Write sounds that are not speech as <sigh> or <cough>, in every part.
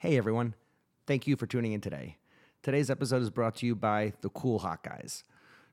Hey everyone, thank you for tuning in today. Today's episode is brought to you by the Cool Hot Guys.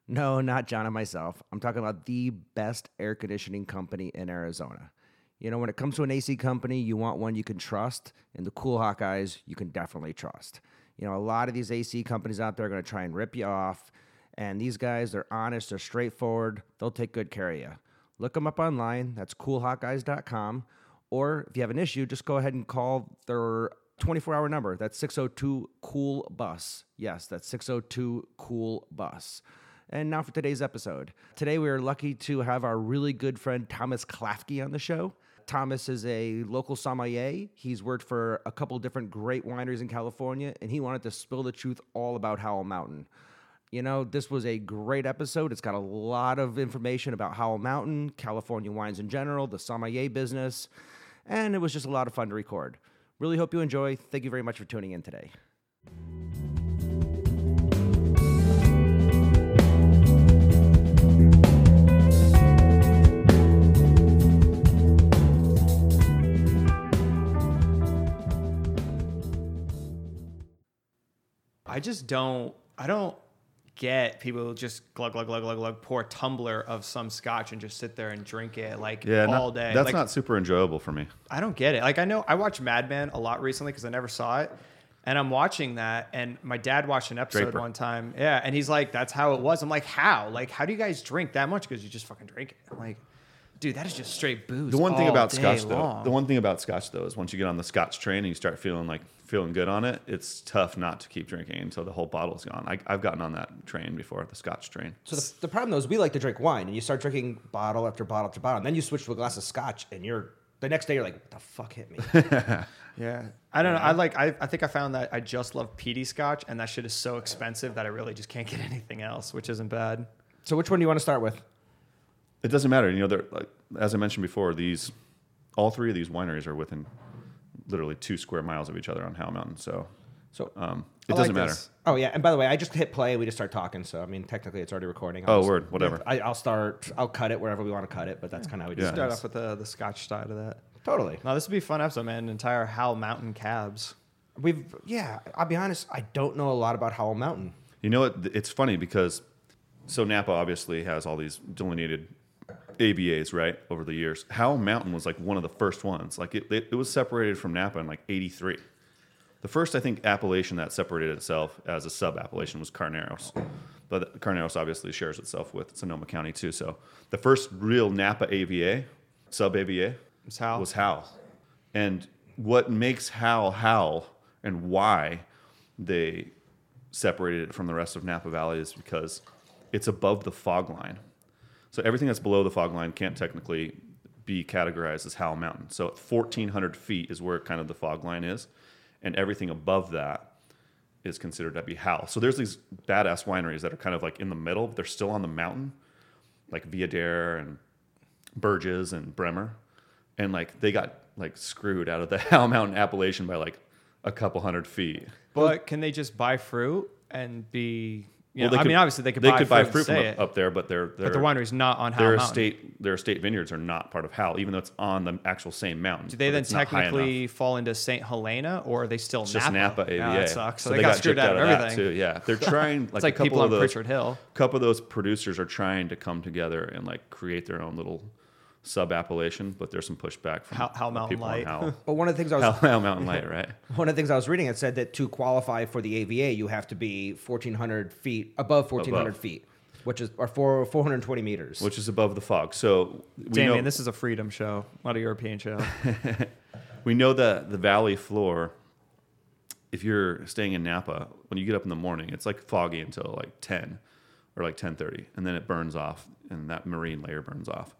No, not John and myself. I'm talking about the best air conditioning company in Arizona. You know, when it comes to an AC company, you want one you can trust, and the Cool Hot Guys you can definitely trust. You know, a lot of these AC companies out there are going to try and rip you off, and these guys, they're honest, they're straightforward, they'll take good care of you. Look them up online. That's coolhotguys.com. Or if you have an issue, just go ahead and call their 24 hour number. That's 602 Cool Bus. Yes, that's 602 Cool Bus. And now for today's episode. Today we are lucky to have our really good friend Thomas Klafke on the show. Thomas is a local sommelier. He's worked for a couple different great wineries in California, and he wanted to spill the truth all about Howell Mountain. You know, this was a great episode. It's got a lot of information about Howell Mountain, California wines in general, the sommelier business, and it was just a lot of fun to record. Really hope you enjoy. Thank you very much for tuning in today. I just don't. I don't get people who just glug glug glug glug glug pour a tumbler of some scotch and just sit there and drink it like Yeah, all not- day. That's Like, not super enjoyable for me. I don't get it. Like I know I watched Mad Men a lot recently because I never saw it, and I'm watching that. And my dad watched an episode Draper. one time. Yeah, and he's like, "That's how it was." I'm like, "How? Like, how do you guys drink that much? Because you just fucking drink it." I'm like, dude, that is just straight booze. The one thing about Scotch, long. though, the one thing about Scotch though is once you get on the Scotch train and you start feeling like feeling good on it, it's tough not to keep drinking until the whole bottle's gone. I, I've gotten on that train before, the Scotch train. So the, the problem though is we like to drink wine, and you start drinking bottle after bottle after bottle, and then you switch to a glass of scotch, and you're the next day you're like, what the fuck hit me? <laughs> Yeah, I don't know. I like. I, I think I found that I just love peaty scotch, and that shit is so expensive that I really just can't get <laughs> anything else, which isn't bad. so which one do you want to start with? It doesn't matter, you know. They're like as I mentioned before, these all three of these wineries are within literally two square miles of each other on Howell Mountain, so So um, it I doesn't like matter. this. Oh yeah, and by the way, I just hit play we just start talking. So I mean, technically, it's already recording. I'll Oh, just- word, whatever. I, I'll start. I'll cut it wherever we want to cut it, but that's kind of how we do Yeah. it. Start off with the the scotch side of that. Totally. Now this would be a fun episode, man. An entire Howell Mountain cabs. We've yeah. I'll be honest. I don't know a lot about Howell Mountain. You know what? It's funny because so Napa obviously has all these delineated AVAs, right? Over the years, Howell Mountain was like one of the first ones. Like it, it, it was separated from Napa in like '83. The first, I think, appellation that separated itself as a sub appellation was Carneros, but Carneros obviously shares itself with Sonoma County too. So the first real Napa AVA, sub AVA, It's Howell. was Howell. And what makes Howell Howell and why they separated it from the rest of Napa Valley is because it's above the fog line. So everything that's below the fog line can't technically be categorized as Howell Mountain. So at 1,400 feet is where kind of the fog line is, and everything above that is considered to be Howell. So there's these badass wineries that are kind of like in the middle, but they're still on the mountain, like Viader and Burgess and Bremer, and like they got like screwed out of the <laughs> Howell Mountain appellation by like a couple hundred feet. But can they just buy fruit and be? You know, they I could- mean, obviously they could they buy could buy fruit, from up, up there, but they're, they're but the winery's not on Howell their Mountain. estate their estate vineyards are not part of Howell, even though it's on the actual same mountain. Do they then it's not high enough. technically fall into Saint Helena, or are they still It's Napa? just Napa AVA? Yeah, that sucks. So, So they, got, gypped screwed out of that everything. too. Yeah, they're <laughs> trying. Like, It's like a couple people of on those, Pritchard Hill. A couple of those producers are trying to come together and like create their own little sub appellation, but there's some pushback from Howell- Howell Mountain people on Light. Howell. But one of the things I was Howell, Howell Mountain Light, right? <laughs> one of the things I was reading it said that to qualify for the AVA, you have to be 1,400 feet above 1,400 Above. feet, which is or four 420 meters. Which is above the fog. So we Damien, know this is a freedom show, not a European show. <laughs> we know that the valley floor. If you're staying in Napa, when you get up in the morning, it's like foggy until like 10 or like 10:30, and then it burns off, and that marine layer burns off.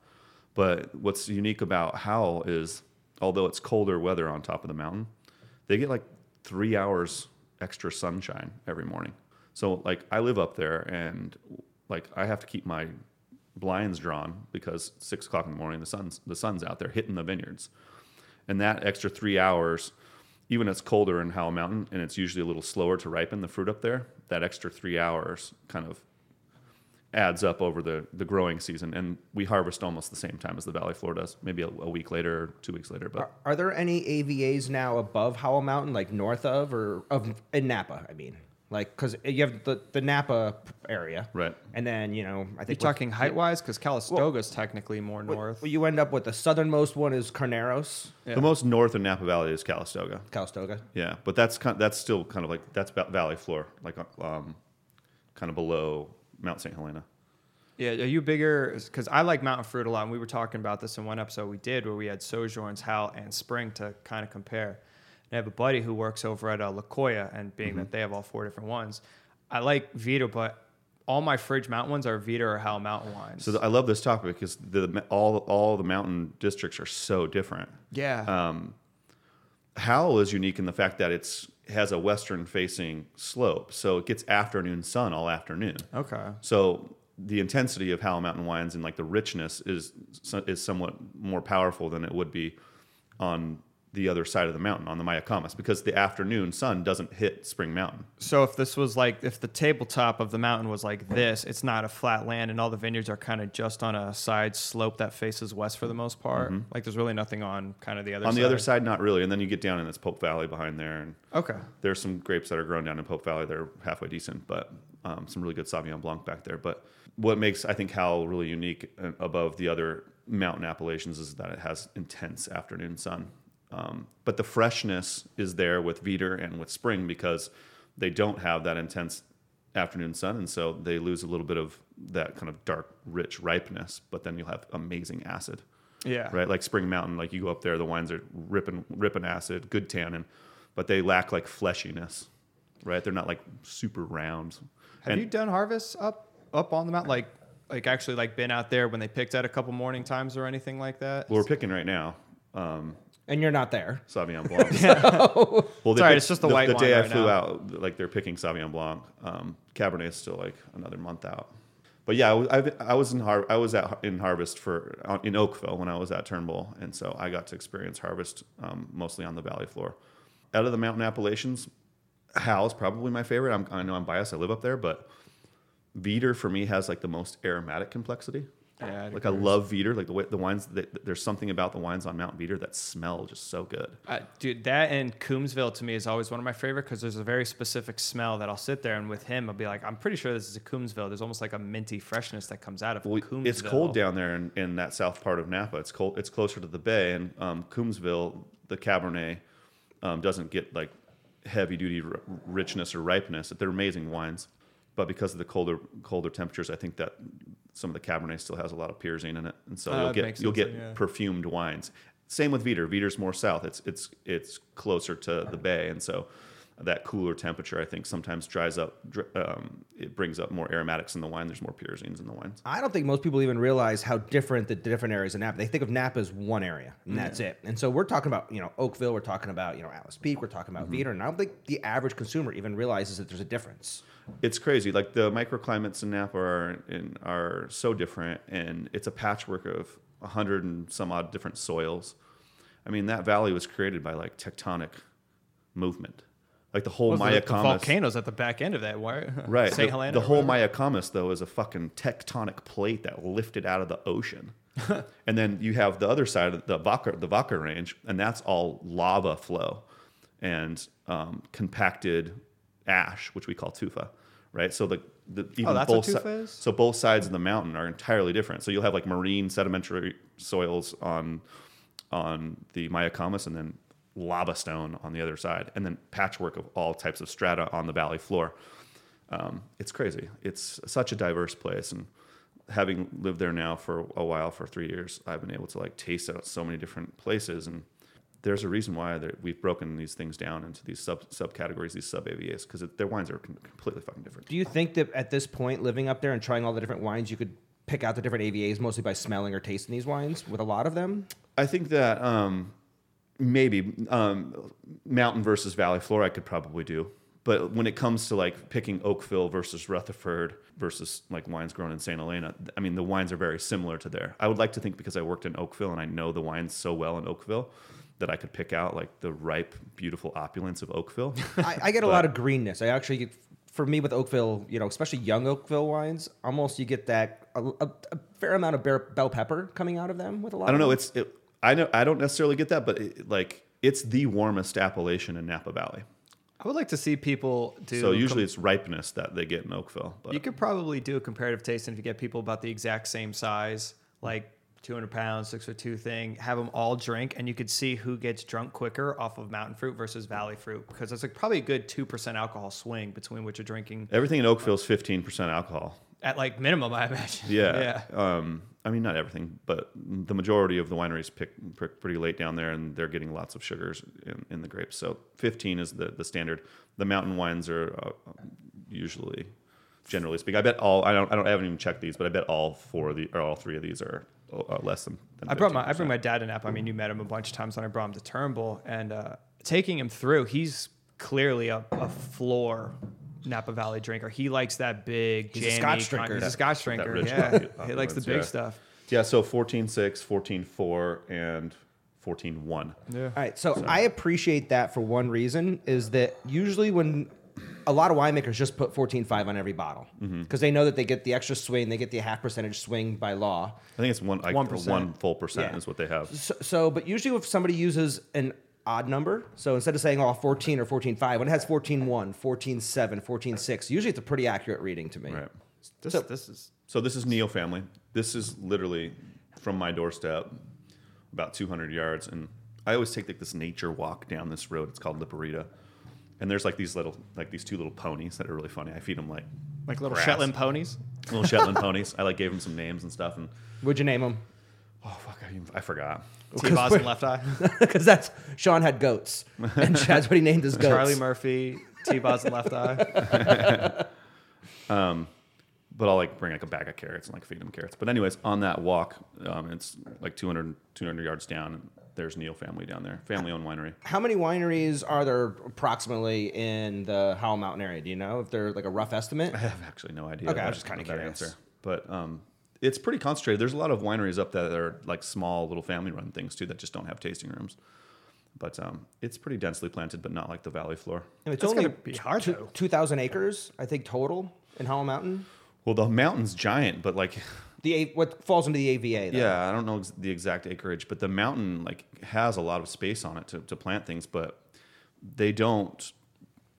But what's unique about Howell is, although it's colder weather on top of the mountain, they get like three hours extra sunshine every morning. So like I live up there, and like I have to keep my blinds drawn because six o'clock in the morning the sun's the sun's out there hitting the vineyards, and that extra three hours, even it's colder in Howell Mountain, and it's usually a little slower to ripen the fruit up there. That extra three hours kind of adds up over the the growing season, and we harvest almost the same time as the Valley Floor does, maybe a, a week later or two weeks later. But Are, are there any AVAs now above Howell Mountain, like north of or of in Napa? I mean, like because you have the the Napa area, Right. And then you know, I think You're talking height wise, because Calistoga Calistoga's technically more north. Well, you end up with the southernmost one is Carneros, Yeah. the most north in Napa Valley is Calistoga. Calistoga. Yeah, but that's kind that's still kind of like that's va- Valley Floor, like um, kind of below Mount St. Helena. Yeah, are you bigger? Because I like mountain fruit a lot. And we were talking about this in one episode we did where we had Sojourns, Howell, and Spring to kind of compare. And I have a buddy who works over at uh, Lokoya, and being Mm-hmm. that they have all four different ones, I like Veeder, but all my fridge mountain ones are Veeder or Howell mountain wines. So th- I love this topic because the all all the mountain districts are so different. yeah, Um, Howell is unique in the fact that it's has a western facing slope, so it gets afternoon sun all afternoon. okay. So the intensity of Howell Mountain wines and like the richness is is somewhat more powerful than it would be on the other side of the mountain on the Mayacamas because the afternoon sun doesn't hit Spring Mountain. So if this was like if the tabletop of the mountain was like this, it's not a flat land, and all the vineyards are kind of just on a side slope that faces west for the most part. Like there's really nothing on kind of the other Mm-hmm. on side. the other side, not really. And then you get down and it's Pope Valley behind there, and Okay. there's some grapes that are grown down in Pope Valley. They're halfway decent, but um, some really good Sauvignon Blanc back there. But what makes I think Howell really unique uh, above the other mountain appellations is that it has intense afternoon sun. Um, but the freshness is there with Veeder and with Spring because they don't have that intense afternoon sun, and so they lose a little bit of that kind of dark, rich ripeness. But then you'll have amazing acid Yeah. right? Like Spring Mountain, like you go up there, the wines are ripping, ripping acid, good tannin, but they lack like fleshiness, right? They're not like super round. Have And- you done harvests up up on the mountain? Like like actually like been out there when they picked at a couple morning times or anything like that? Well, we're picking right now, um, And you're not there. Sauvignon <laughs> Blanc. well, they Sorry, picked- it's just the white The day wine I right flew now. out, like they're picking Sauvignon Blanc. Um, Cabernet is still like another month out. But yeah, I was, I've- I was in har- I was at in harvest for uh, in Oakville when I was at Turnbull, and so I got to experience harvest um, mostly on the valley floor. Out of the mountain appellations, Howell is probably my favorite. I'm, I know I'm biased. I live up there, but Veeder for me has like the most aromatic complexity. Yeah, I'd like I love Veeder. Like the way the wines, that there's something about the wines on Mount Veeder that smell just so good. Uh, dude, that and Coombsville to me is always one of my favorite because there's a very specific smell that I'll sit there and with him I'll be like, I'm pretty sure this is a Coombsville. There's almost like a minty freshness that comes out of Well, Coombsville. it's cold down there in, in that south part of Napa. It's cold. It's closer to the bay, and um, Coombsville, the Cabernet, um, doesn't get like heavy duty r- richness or ripeness. They're amazing wines, but because of the colder colder temperatures, I think that some of the Cabernet still has a lot of pyrazine in it, and so Oh, you'll get you'll get then, yeah. perfumed wines. Same with Veeder. Veeder's more south. It's it's it's closer to the bay, and so that cooler temperature, I think, sometimes dries up. Um, it brings up more aromatics in the wine. There's more pyrazines in the wines. I don't think most people even realize how different the different areas of Napa. They think of Napa as one area, and that's it. And so we're talking about you know Oakville, we're talking about you know Atlas Peak, we're talking about Veeder, and I don't think the average consumer even realizes that there's a difference. It's crazy. Like the microclimates in Napa are in, are so different, and it's a patchwork of a hundred and some odd different soils. I mean, that valley was created by like tectonic movement, like the whole Well, the Mayacamas. volcanoes at the back end of that. <laughs> Right. St. the, Helena. the whole. Mayacamas though is a fucking tectonic plate that lifted out of the ocean. <laughs> and then you have the other side of the Vaca, the Vaca range, and that's all lava flow and um, compacted ash, which we call tufa. Right. So the, the even Oh, that's what both si- is? so both sides of the mountain are entirely different. So you'll have like marine sedimentary soils on on the Mayacamas and then lava stone on the other side, and then patchwork of all types of strata on the valley floor. Um, it's crazy. It's such a diverse place, and having lived there now for a while, for three years, I've been able to like taste out so many different places, and there's a reason why we've broken these things down into these sub subcategories, these sub AVAs, because their wines are com- completely fucking different. Do you think that at this point, living up there and trying all the different wines, you could pick out the different AVAs mostly by smelling or tasting these wines with a lot of them? I think that um, maybe um, mountain versus valley floor I could probably do. But when it comes to like picking Oakville versus Rutherford versus like wines grown in St. Helena, I mean, the wines are very similar to there. I would like to think because I worked in Oakville and I know the wines so well in Oakville that I could pick out like the ripe, beautiful opulence of Oakville. I, I get a <laughs> lot of greenness. I actually get for me with Oakville, you know, especially young Oakville wines, almost you get that a, a, a fair amount of bear, bell pepper coming out of them with a lot. I don't of know. them. It's it, I know I don't necessarily get that, but it, like it's the warmest appellation in Napa Valley. I would like to see people do. So usually it's ripeness that they get in Oakville. But you could probably do a comparative tasting if you get people about the exact same size, like 200 pounds, six foot two thing, have them all drink, and you could see who gets drunk quicker off of mountain fruit versus valley fruit because it's like probably a good two percent alcohol swing between what you're drinking everything in Oakville is fifteen percent alcohol. at like minimum, I imagine. Yeah. <laughs> yeah. Um, I mean, not everything, but the majority of the wineries pick, pick pretty late down there, and they're getting lots of sugars in, in the grapes. So 15 is the, the standard. The mountain wines are uh, usually, generally speaking, I bet all. I don't. I don't. I haven't even checked these, but I bet all four of the or all three of these are uh, less than. than I brought my I 15%. bring my dad to Napa. I mean, you met him a bunch of times when I brought him to Turnbull, and uh, taking him through, he's clearly a, a floor Napa Valley drinker. He likes that big, He's a Scotch kind- drinker. He's a Scotch drinker. yeah, coffee he likes the big yeah. stuff. Yeah. So 14.6, 14.4, and 14.1. Yeah. All right, so, I appreciate that for one reason is that usually when a lot of winemakers just put 14.5 on every bottle mm-hmm. because they know that they get the extra swing, they get the half percentage swing by law. I think it's one like 1%. one full percent Yeah. is what they have. So, so, but usually if somebody uses an odd number, so instead of saying oh 14 or 14.5, when it has 14.1, 14.7, 14.6, usually it's a pretty accurate reading to me. Right. This, So- this is So this is Neal family. This is literally from my doorstep, about 200 yards, and I always take like this nature walk down this road. It's called Liparita, and there's like these little, like these two little ponies that are really funny. I feed them like like little Grass. Shetland ponies. little Shetland <laughs> ponies. I like gave them some names and stuff, and Would you name them? oh fuck, I, even- I forgot. T-Boz and Left Eye. <laughs> Because that's Sean had goats, and <laughs> that's what he named his goats. Charlie Murphy, T-Boz and Left Eye. um, But I'll like bring like a bag of carrots and like feed them carrots. But anyways, on that walk, um, it's like 200, 200 yards down. And there's Neal family down there, family owned winery. How many wineries are there approximately in the Howell Mountain area? Do you know if they're like a rough estimate? I have actually no idea. Okay, I what- was just kinda what that curious. But um, it's pretty concentrated. There's a lot of wineries up there that are like small little family run things too that just don't have tasting rooms. But um, it's pretty densely planted, but not like the valley floor. And it's That's only gonna be hard, two- 2,000 acres, I think, total in Howell Mountain. Well, the mountain's giant, but like, <laughs> The what falls into the AVA? Though. yeah, I don't know the exact acreage, but the mountain like has a lot of space on it to, to plant things, but they don't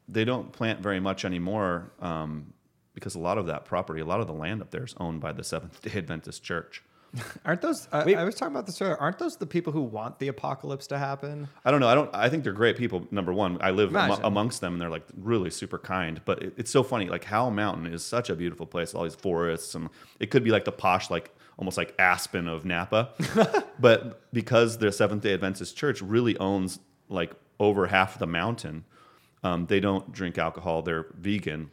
they don't plant very much anymore um, because a lot of that property, a lot of the land up there is owned by the Seventh Day Adventist Church. <laughs> Aren't those? I. I was talking about this earlier. Aren't those the people who want the apocalypse to happen? I don't know. I don't. I think they're great people. Number one, I live Imagine. amongst them, and they're like really super kind. But it, it's so funny. Like Howell Mountain is such a beautiful place. All these forests, and it could be like the posh, like almost like Aspen of Napa. <laughs> but because the Seventh Day Adventist Church really owns like over half the mountain, um, they don't drink alcohol. They're vegan,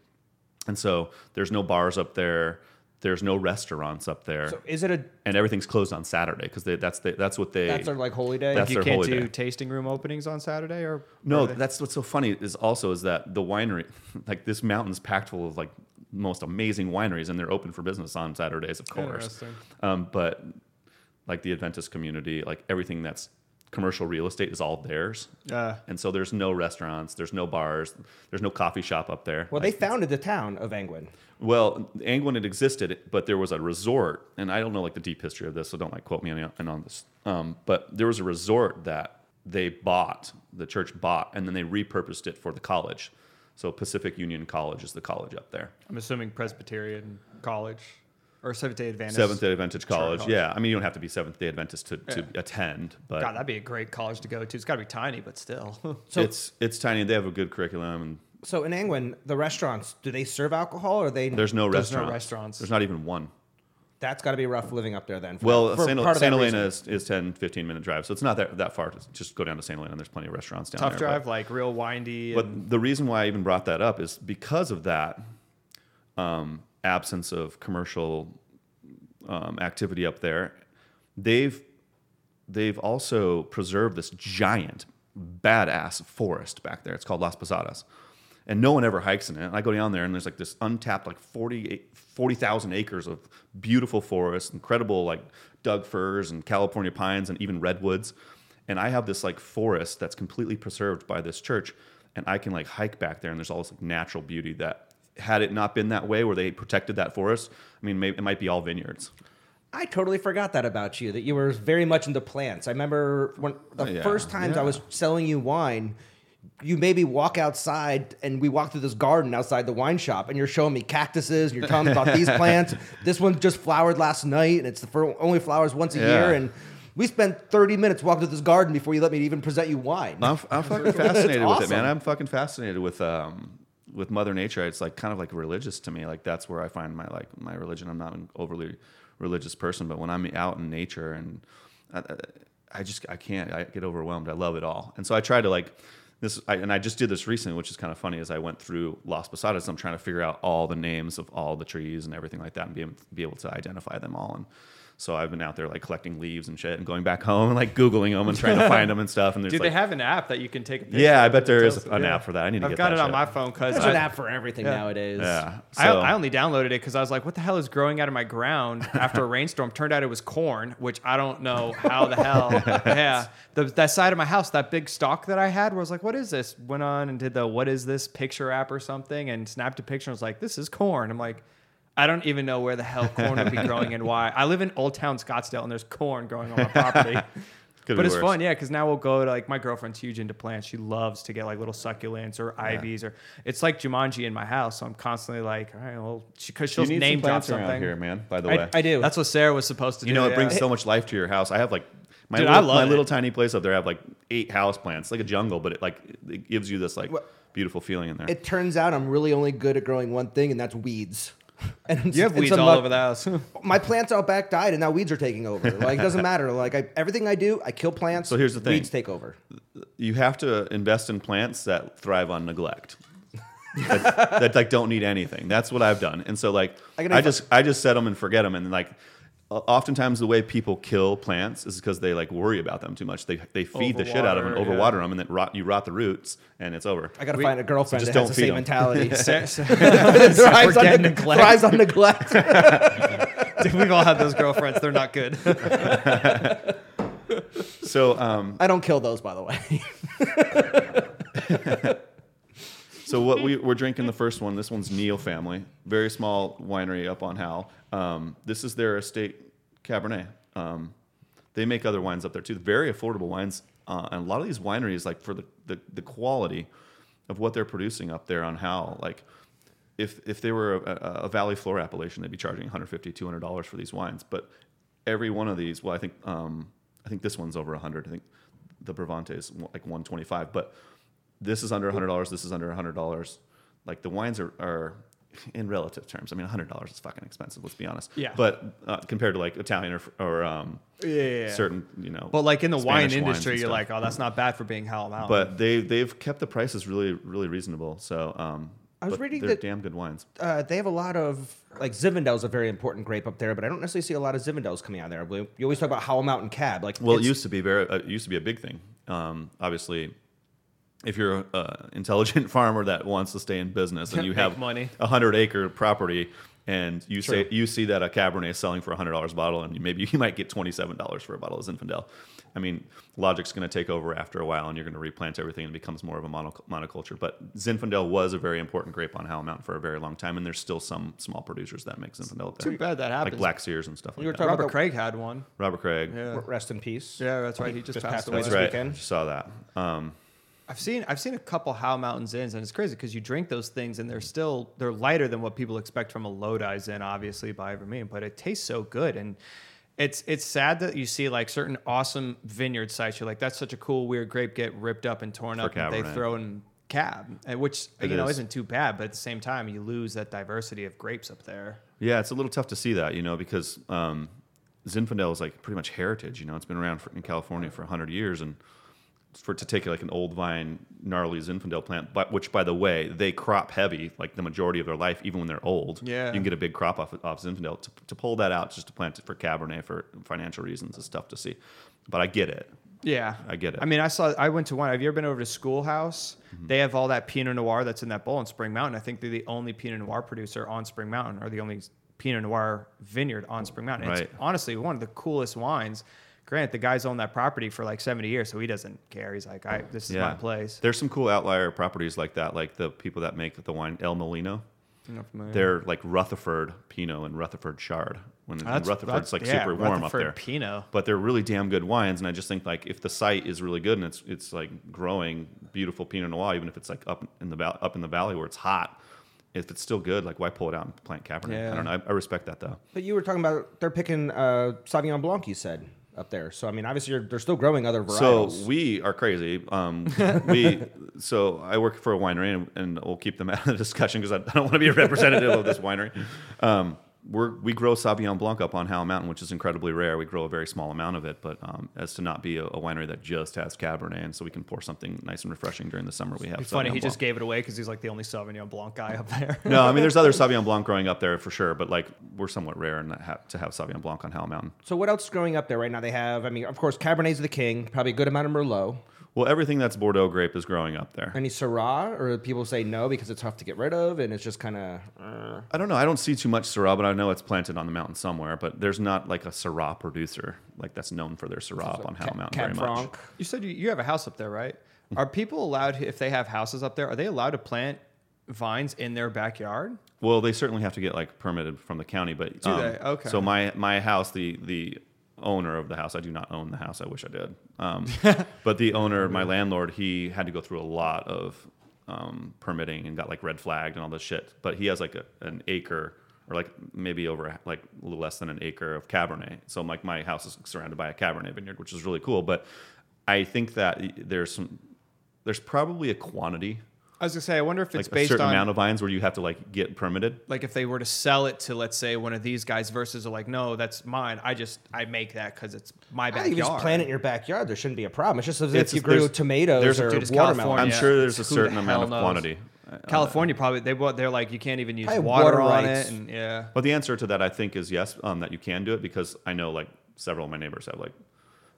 and so there's no bars up there. There's no restaurants up there, So is it a and everything's closed on Saturday because that's the, that's what they that's their like holy day? That's you their can't holy do day. tasting room openings on Saturday, or No, or they- that's what's so funny is also is that the winery, <laughs> like this mountain's packed full of like most amazing wineries, and they're open for business on Saturdays, of course. Interesting. Um, but like the Adventist community, like everything that's commercial real estate is all theirs, uh, and so there's no restaurants, there's no bars, there's no coffee shop up there. well, Like, they founded the town of Angwin. well, Angwin had existed, but there was a resort, and I don't know like the deep history of this, so don't like quote me on, on on this. Um, but there was a resort that they bought, the church bought, and then they repurposed it for the college. So Pacific Union College is the college up there. I'm assuming Presbyterian College or Seventh Day Adventist. Seventh Day Adventist College. college. Yeah, I mean you don't have to be Seventh Day Adventist to, to attend, but God, that'd be a great college to go to. It's got to be tiny, but still. <laughs> So- it's it's tiny. They have a good curriculum, and So in Angwin, the restaurants do they serve alcohol or they? there's no There's no restaurants. restaurants. There's not even one. That's got to be rough living up there then. for- Well, for Saint, part of Saint Elena is, is 10, 15 minute drive, so it's not that, that far. to Just go down to Saint Elena. There's plenty of restaurants down Tough there. but- drive, like real windy. But and- the reason why I even brought that up is because of that um, absence of commercial um, activity up there. They've they've also preserved this giant badass forest back there. It's called Las Posadas. And no one ever hikes in it. And I go down there and there's like this untapped like 40 40,000 acres of beautiful forest, incredible like Doug firs and California pines and even redwoods. And I have this like forest that's completely preserved by this church and I can like hike back there and there's all this like natural beauty that had it not been that way, where they protected that forest, I mean, maybe, it might be all vineyards. I totally forgot that about you. That you were very much into plants. I remember when the Yeah, first times I was selling you wine, you maybe walk outside, and we walk through this garden outside the wine shop, and you're showing me cactuses, and you're telling me about these <laughs> plants. This one just flowered last night, and it's the only flowers once a Yeah. year, and. We spent 30 minutes walking through this garden before you let me even present you wine. I'm, I'm <laughs> fucking fascinated with it, man. I'm fucking fascinated with um with Mother Nature. It's like kind of like religious to me. Like that's where I find my like my religion. I'm not an overly religious person, but when I'm out in nature and I, I- I just I can't. I get overwhelmed. I love it all, and so I try to like this. I, and I just did this recently, which is kind of funny. As I went through Las Posadas, I'm trying to figure out all the names of all the trees and everything like that, and be be able to identify them all. And so I've been out there like collecting leaves and shit, and going back home and like googling them and trying to find them and stuff. And there's Dude, like, they have an app that you can take a picture. yeah, I bet it there that is tells- an yeah. app for that. I need to I've get got that it on shit. my phone because There's an app for everything nowadays. Yeah. I, So- I only downloaded it because I was like, what the hell is growing out of my ground after a rainstorm? Turned out it was corn, which I don't know how the hell. <laughs> yeah. The, that side of my house, that big stalk that I had, where I was like, what is this? Went on and did the what is this picture app or something and snapped a picture and was like, this is corn. I'm like, I don't even know where the hell corn would be growing and why. I live in Old Town Scottsdale and there's corn growing on my property. <laughs> Could but it's worse. fun, yeah, because now we'll go to like my girlfriend's huge into plants. She loves to get like little succulents or ivies or it's like Jumanji in my house. So I'm constantly like, all right, well, because You she'll need name some drop plants around something. here, man. By the I, way, I do. That's what Sarah was supposed to you do. You know it yeah. brings so much life to your house. I have like my Dude, I little, love my it. little tiny place up there. I have like eight house plants, like a jungle, but it like it gives you this like What- beautiful feeling in there. it turns out I'm really only good at growing one thing, and that's weeds. <laughs> And You have weeds all muck- over the house. <laughs> My plants out back died, and now weeds are taking over. Like it doesn't <laughs> matter. Like I, everything I do, I kill plants. So here's the thing. Weeds take over. you have to invest in plants that thrive on neglect. that, that like don't need anything. That's what I've done. And so like I I, just I just set them and forget them. And like oftentimes the way people kill plants is because they like worry about them too much. They they feed the shit out of them, Overwater, overwater yeah. them, and then rot you rot the roots, and it's over. I gotta We- find a girlfriend so just that has don't the feed same 'em. mentality. Sarah- Sarah- thrives, on <laughs> Forget neg- neglect. thrives on neglect. <laughs> Dude, we've all had those girlfriends. They're not good. <laughs> So um I don't kill those, by the way. So what we, we're drinking the <laughs> first one. This one's Neal Family, very small winery up on Howell. Um, this is their estate Cabernet. Um, they make other wines up there too. Very affordable wines, uh, and a lot of these wineries, like for the, the, the quality of what they're producing up there on Howell, like if if they were a, a, a Valley Floor appellation, they'd be charging 150 200 dollars for these wines. But every one of these, well, I think um, I think this one's over 100. I think the Bravante is like 125, but this is under hundred dollars. This is under hundred dollars. Like the wines are, are in relative terms. I mean, hundred dollars is fucking expensive. Let's be honest. Yeah. But uh, compared to like Italian or, or um, Yeah. certain, you know. But like in the wine Spanish wines industry, you're like, oh, that's not bad for being Howell Mountain. But they they've kept the prices really really reasonable. So um, I was but reading they're that- damn good wines. uh, they have a lot of like Zinfandel's a very important grape up there, but I don't necessarily see a lot of Zinfandels coming out there. We- You always talk about Howell Mountain Cab, like Well, it used to be very. Uh, it used to be a big thing. Um, obviously, if you're an uh, intelligent <laughs> farmer that wants to stay in business and you have money. a hundred acre property, and you say you see that a Cabernet is selling for a hundred dollars a bottle, and you, maybe <laughs> you might get twenty seven dollars for a bottle of Zinfandel. I mean, logic's going to take over after a while, and you're going to replant everything, and it becomes more of a monoculture. But Zinfandel was a very important grape on Howell Mountain for a very long time, and there's still some small producers that make Zinfandel up there, Too bad that happened. like. Black Sears and stuff You like were that. talking Robert about Craig had one. Robert Craig. Yeah. rest in peace. Yeah, that's right. He just, Just passed, passed away. away That's this right. weekend. Saw that. Um, I've seen I've seen a couple Howell Mountain Zins, and it's crazy because you drink those things and they're still they're lighter than what people expect from a Lodi Zin, obviously by Vermilion, but it tastes so good and. It's it's sad that you see like certain awesome vineyard sites. You're like, that's such a cool weird grape get ripped up and torn For up, and they throw in cab, which It you know is. isn't too bad. But at the same time, you lose that diversity of grapes up there. Yeah, it's a little tough to see that, you know, because um, Zinfandel is like pretty much heritage. You know, it's been around for, in California for hundred years, and for to take like an old vine gnarly Zinfandel plant, but which by the way they crop heavy like the majority of their life, even when they're old. Yeah. you can get a big crop off off Zinfandel. To, to pull that out just to plant it for Cabernet for financial reasons is tough to see, but I get it. Yeah, I get it. I mean, I saw. I went to one. Have you ever been over to Schoolhouse? Mm-hmm. They have all that Pinot Noir that's in that bowl in Spring Mountain. I think they're the only Pinot Noir producer on Spring Mountain, or the only Pinot Noir vineyard on Spring Mountain. Right. It's honestly one of the coolest wines. Grant, the guy's owned that property for like 70 years, so he doesn't care. He's like, I, this is my place. There's some cool outlier properties like that, like the people that make the wine El Molino. They're like Rutherford Pinot and Rutherford Chard. When in That's- Rutherford's that's- like yeah, super warm Rutherford up there. Pinot. But they're really damn good wines, and I just think like if the site is really good and it's it's like growing beautiful Pinot Noir, even if it's like up in the val- up in the valley where it's hot, if it's still good, like why pull it out and plant Cabernet? I don't know. I, I respect that though. But you were talking about they're picking uh, Sauvignon Blanc. You said up there. So I mean, obviously you're, they're still growing other varieties. So we are crazy. Um, <laughs> we so I work for a winery, and, and we'll keep them out of the discussion because I, I don't want to be a representative of this winery. Um, we're, we grow Sauvignon Blanc up on Howell Mountain, which is incredibly rare. We grow a very small amount of it, but um, as to not be a, a winery that just has Cabernet, and so we can pour something nice and refreshing during the summer. We have It's funny. Sauvignon He just gave it away because he's like the only Sauvignon Blanc guy up there. no, I mean there's other <laughs> Sauvignon Blanc growing up there for sure, but like we're somewhat rare in that ha- to have Sauvignon Blanc on Howell Mountain. so what else is growing up there right now? They have. I mean, of course, Cabernet's the king. Probably a good amount of Merlot. Well, everything that's Bordeaux grape is growing up there. Any Syrah, or people say no because it's tough to get rid of, and it's just kind of. I don't know. I don't see too much Syrah, but I know it's planted on the mountain somewhere. But there's not like a Syrah producer like that's known for their Syrah up on Howell Mountain Cab very much. Franc. You said you, you have a house up there, right? Are people allowed, if they have houses up there, are they allowed to plant vines in their backyard? Well, they certainly have to get like permitted from the county, but Do um, they? Okay. So my my house, the the owner of the house, I do not own the house. I wish I did. Um, <laughs> but the owner, my landlord, he had to go through a lot of um, permitting and got like red flagged and all this shit. But he has like a, an acre or like maybe over like a little less than an acre of Cabernet. So like my house is surrounded by a Cabernet vineyard, which is really cool. But I think that there's some there's probably a quantity I was gonna say, I wonder if like it's a based certain on amount of vines where you have to like get permitted. like if they were to sell it to let's say one of these guys versus are like, no, that's mine. I just I make that because it's my I backyard. think if you just plant it in your backyard, there shouldn't be a problem. It's just as It's if you just- grew there's- tomatoes there's a- or Dude, it's watermelon. California. I'm sure there's a Who the certain amount of knows? quantity. California probably they wa- they're like you can't even use I water, water on rights. it, and yeah. But the answer to that, I think, is yes, um, that you can do it because I know like several of my neighbors have like,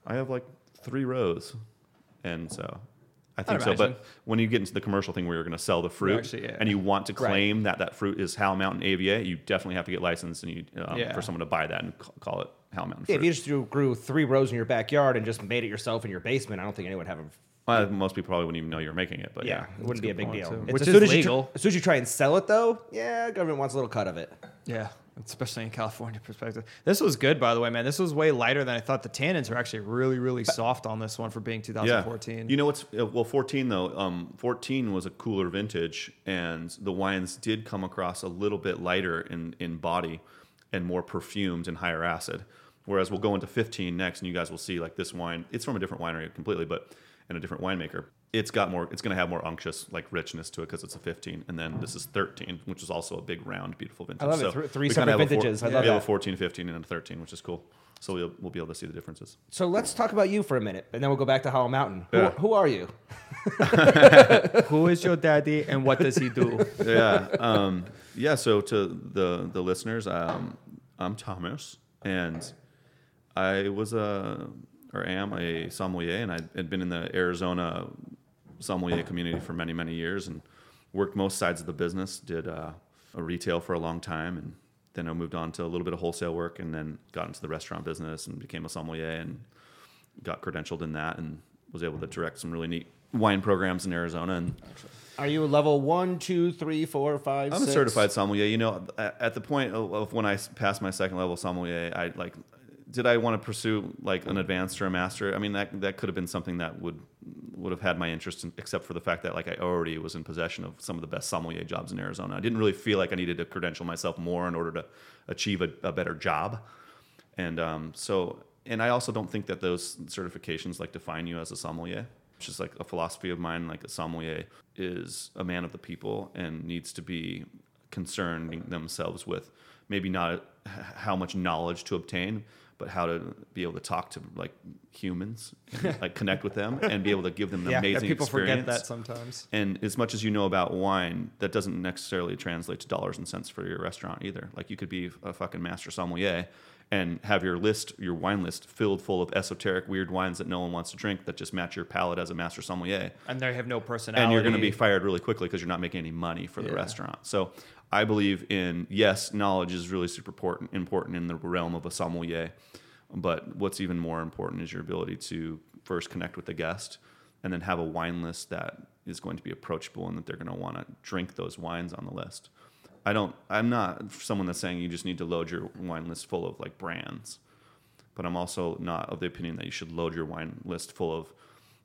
I have like three rows, and so I think so. imagine. But when you get into the commercial thing where you're going to sell the fruit Actually, yeah. and you want to claim that that fruit is Howell Mountain AVA, you definitely have to get licensed and you um, Yeah. for someone to buy that and call it Howell Mountain Yeah, fruit. if you just grew, grew three rows in your backyard and just made it yourself in your basement, I don't think anyone would have a. well, most people probably wouldn't even know you're making it, but yeah, it wouldn't be a big deal. As soon as you try and sell it though, Yeah, yeah. it wouldn't be a big point, deal. too. It's Which as is soon as you legal. tr- as soon as you try and sell it, though, yeah, government wants a little cut of it. Yeah, especially in California <laughs> perspective. This was good, by the way, man. This was way lighter than I thought. The tannins are actually really, really soft on this one for being 2014. You know what's uh, well, 14 though. Um, 14 was a cooler vintage, and the wines did come across a little bit lighter in in body and more perfumed and higher acid. Whereas we'll go into 15 next, and you guys will see like this wine. It's from a different winery completely, but and a different winemaker. It's got more. It's going to have more unctuous like richness to it because it's a 15, and then this is 13, which is also a big round, beautiful vintage. I love it. Three- three we kinda separate have a four- vintages. I we love have a 14, 15, and a 13, which is cool. So we'll, we'll be able to see the differences. So let's talk about you for a minute, and then we'll go back to Howell Mountain. Who, who are you? <laughs> Who is your daddy and what does he do? <laughs> yeah. Um, yeah. So to the the listeners, um, I'm Thomas, and I was a or am a sommelier, and I had been in the Arizona sommelier community for many many years, and worked most sides of the business. Did uh, a retail for a long time, and then I moved on to a little bit of wholesale work, and then got into the restaurant business and became a sommelier and got credentialed in that, and was able to direct some really neat wine programs in Arizona and Are you a level one, two, three, four, five? I'm a certified sommelier. You know, at the point of, when I passed my second level sommelier, I like, did I want to pursue like an advanced or a master? I mean, that that could have been something that would would have had my interest, in, except for the fact that like I already was in possession of some of the best sommelier jobs in Arizona. I didn't really feel like I needed to credential myself more in order to achieve a, a better job, and um, so. And I also don't think that those certifications like define you as a sommelier. It's just like a philosophy of mine. Like a sommelier is a man of the people and needs to be concerned themselves with maybe not how much knowledge to obtain, but how to be able to talk to like humans, and, <laughs> like connect with them, and be able to give them an yeah, yeah, amazing people experience. forget that sometimes. And as much as you know about wine, that doesn't necessarily translate to dollars and cents for your restaurant either. Like you could be a fucking master sommelier and have your list, your wine list, filled full of esoteric, weird wines that no one wants to drink that just match your palate as a master sommelier And they have no personality. and you're going to be fired really quickly because you're not making any money for the Yeah. restaurant. So I believe in yes, knowledge is really super important important in the realm of a sommelier, but what's even more important is your ability to first connect with the guest and then have a wine list that is going to be approachable and that they're going to want to drink those wines on the list. I don't. I'm not someone that's saying you just need to load your wine list full of like brands, but I'm also not of the opinion that you should load your wine list full of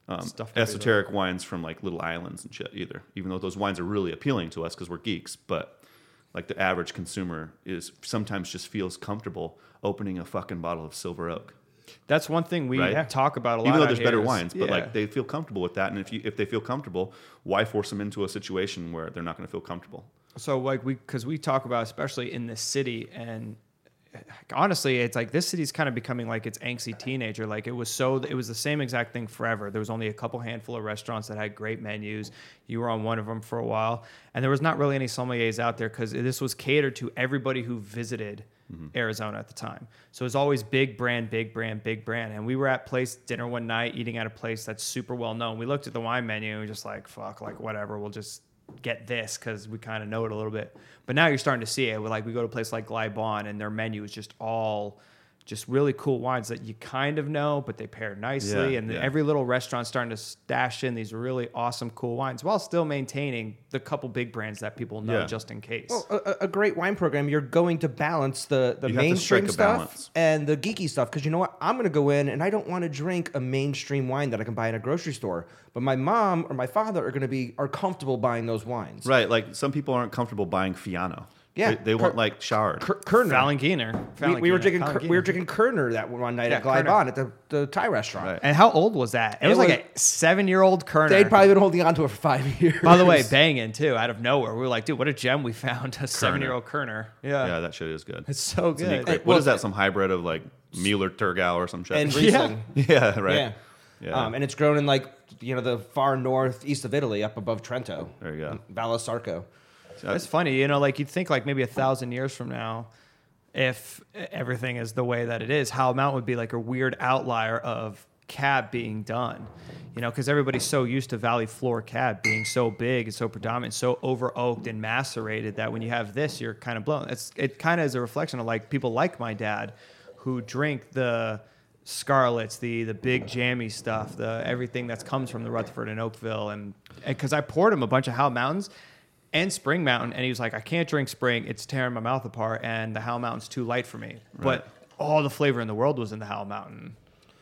um, Stuff esoteric wines from like little islands and shit either. Even though those wines are really appealing to us because we're geeks, but like the average consumer is sometimes just feels comfortable opening a fucking bottle of Silver Oak. That's one thing we Right. talk about a lot. Even though there's better is- wines, but yeah. like they feel comfortable with that, and if you if they feel comfortable, why force them into a situation where they're not going to feel comfortable? So like we because we talk about especially in this city and honestly it's like this city's kind of becoming like its angsty teenager like it was so it was the same exact thing forever there was only a couple handful of restaurants that had great menus you were on one of them for a while and there was not really any sommeliers out there because this was catered to everybody who visited mm-hmm. Arizona at the time. So it was always big brand, big brand, big brand. And we were at place dinner one night eating at a place that's super well known. We looked at the wine menu and we just like, fuck, like whatever, we'll just get this because we kind of know it a little bit. But now you're starting to see it. Like we go to a place like Glai Baan and their menu is just all just really cool wines that you kind of know, but they pair nicely. Yeah, and yeah. every little restaurant's starting to stash in these really awesome, cool wines while still maintaining the couple big brands that people know Yeah. just in case. Well, a, a- a great wine program, you're going to balance the, the You mainstream stuff and the geeky stuff. Because you know what? I'm going to go in and I don't want to drink a mainstream wine that I can buy in a grocery store. But my mom or my father are going to be are comfortable buying those wines. Right, like some people aren't comfortable buying Fiano. Yeah, they, they want like showered. Ker- Kerner. Falanghina. We, we were drinking Ker- we were drinking Kerner that one night Yeah, at Glai Baan Kerner. at the, the Thai restaurant. Right. And how old was that? It, It was like a seven-year-old Kerner. They'd probably been holding on to it for five <laughs> years. By the way, banging too, out of nowhere. We were like, dude, what a gem we found. A seven-year-old Kerner. Yeah. yeah, that shit is good. It's so It's a neat good. grape. well, what is that? Some hybrid of like Müller-Thurgau or some shit. and <laughs> Yeah. Riesling. yeah, right. Yeah. Yeah. Um, and it's grown in like you know the far north east of Italy, up above Trento. There you go. Valle It's funny, you know, like you'd think like maybe a thousand years from now, if everything is the way that it is, Howell Mountain would be like a weird outlier of cab being done. You know, because everybody's so used to Valley Floor cab being so big and so predominant, so over oaked and macerated that when you have this, you're kind of blown. It's it kind of is a reflection of like people like my dad, who drink the scarlets, the the big jammy stuff, the everything that comes from the Rutherford and Oakville, and because I poured him a bunch of Howell Mountains and Spring Mountain, and he was like, I can't drink Spring; it's tearing my mouth apart, and the Howell Mountain's too light for me. But all the flavor in the world was in the Howell Mountain.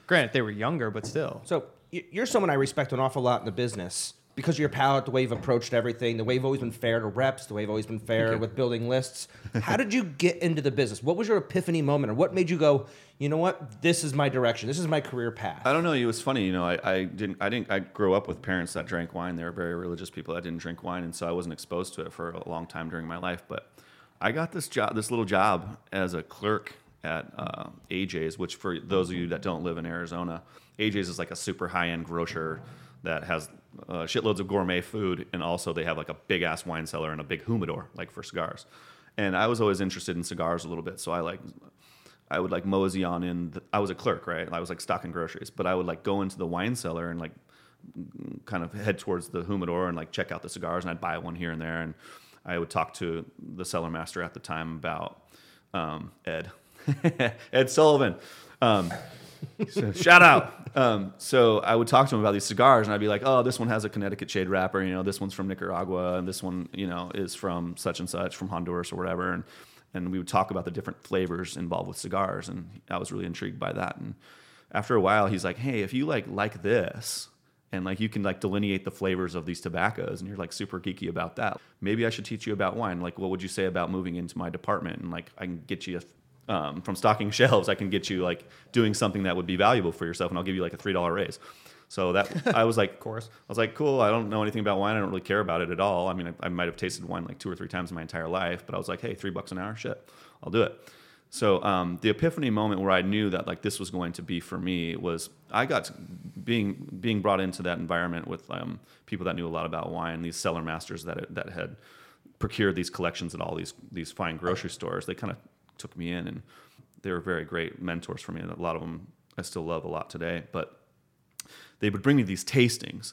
Granted, they were younger, but still. So you're someone I respect an awful lot in the business because of your palate, the way you've approached everything, the way you've always been fair to reps, the way you've always been fair with building lists. <laughs> How did you get into the business? What was your epiphany moment, or what made you go, you know what, this is my direction, this is my career path? I don't know. It was funny, you know. I, I didn't. I didn't. I grew up with parents that drank wine. They were very religious people that didn't drink wine, and so I wasn't exposed to it for a long time during my life. But I got this job, this little job as a clerk at uh, AJ's, which for those of you that don't live in Arizona, AJ's is like a super high end grocer that has uh, shitloads of gourmet food, and also they have like a big ass wine cellar and a big humidor, like for cigars. And I was always interested in cigars a little bit, so I like I would like mosey on in. The, I was a clerk, right? I was like stocking groceries, but I would like go into the wine cellar and like kind of head towards the humidor and like check out the cigars, and I'd buy one here and there, and I would talk to the cellar master at the time about um, Ed, <laughs> Ed Sullivan. Um, so, <laughs> shout out. Um, so I would talk to him about these cigars, and I'd be like, "Oh, this one has a Connecticut shade wrapper. You know, this one's from Nicaragua, and this one, you know, is from such and such, from Honduras or whatever." And and we would talk about the different flavors involved with cigars, and I was really intrigued by that. And after a while, he's like, "Hey, if you like like this." And like you can like delineate the flavors of these tobaccos, and you're like super geeky about that. Maybe I should teach you about wine. Like, what would you say about moving into my department? And like, I can get you um, from stocking <laughs> shelves, I can get you like doing something that would be valuable for yourself, and I'll give you like a three dollar raise. So that I was like, <laughs> of course. I was like, cool. I don't know anything about wine. I don't really care about it at all. I mean, I, I might have tasted wine like two or three times in my entire life, but I was like, hey, three bucks an hour, shit, I'll do it. So um, the epiphany moment where I knew that like this was going to be for me was I got to being being brought into that environment with um, people that knew a lot about wine, these cellar masters that that had procured these collections at all these these fine grocery stores. They kind of took me in, and they were very great mentors for me. And a lot of them I still love a lot today. But they would bring me these tastings,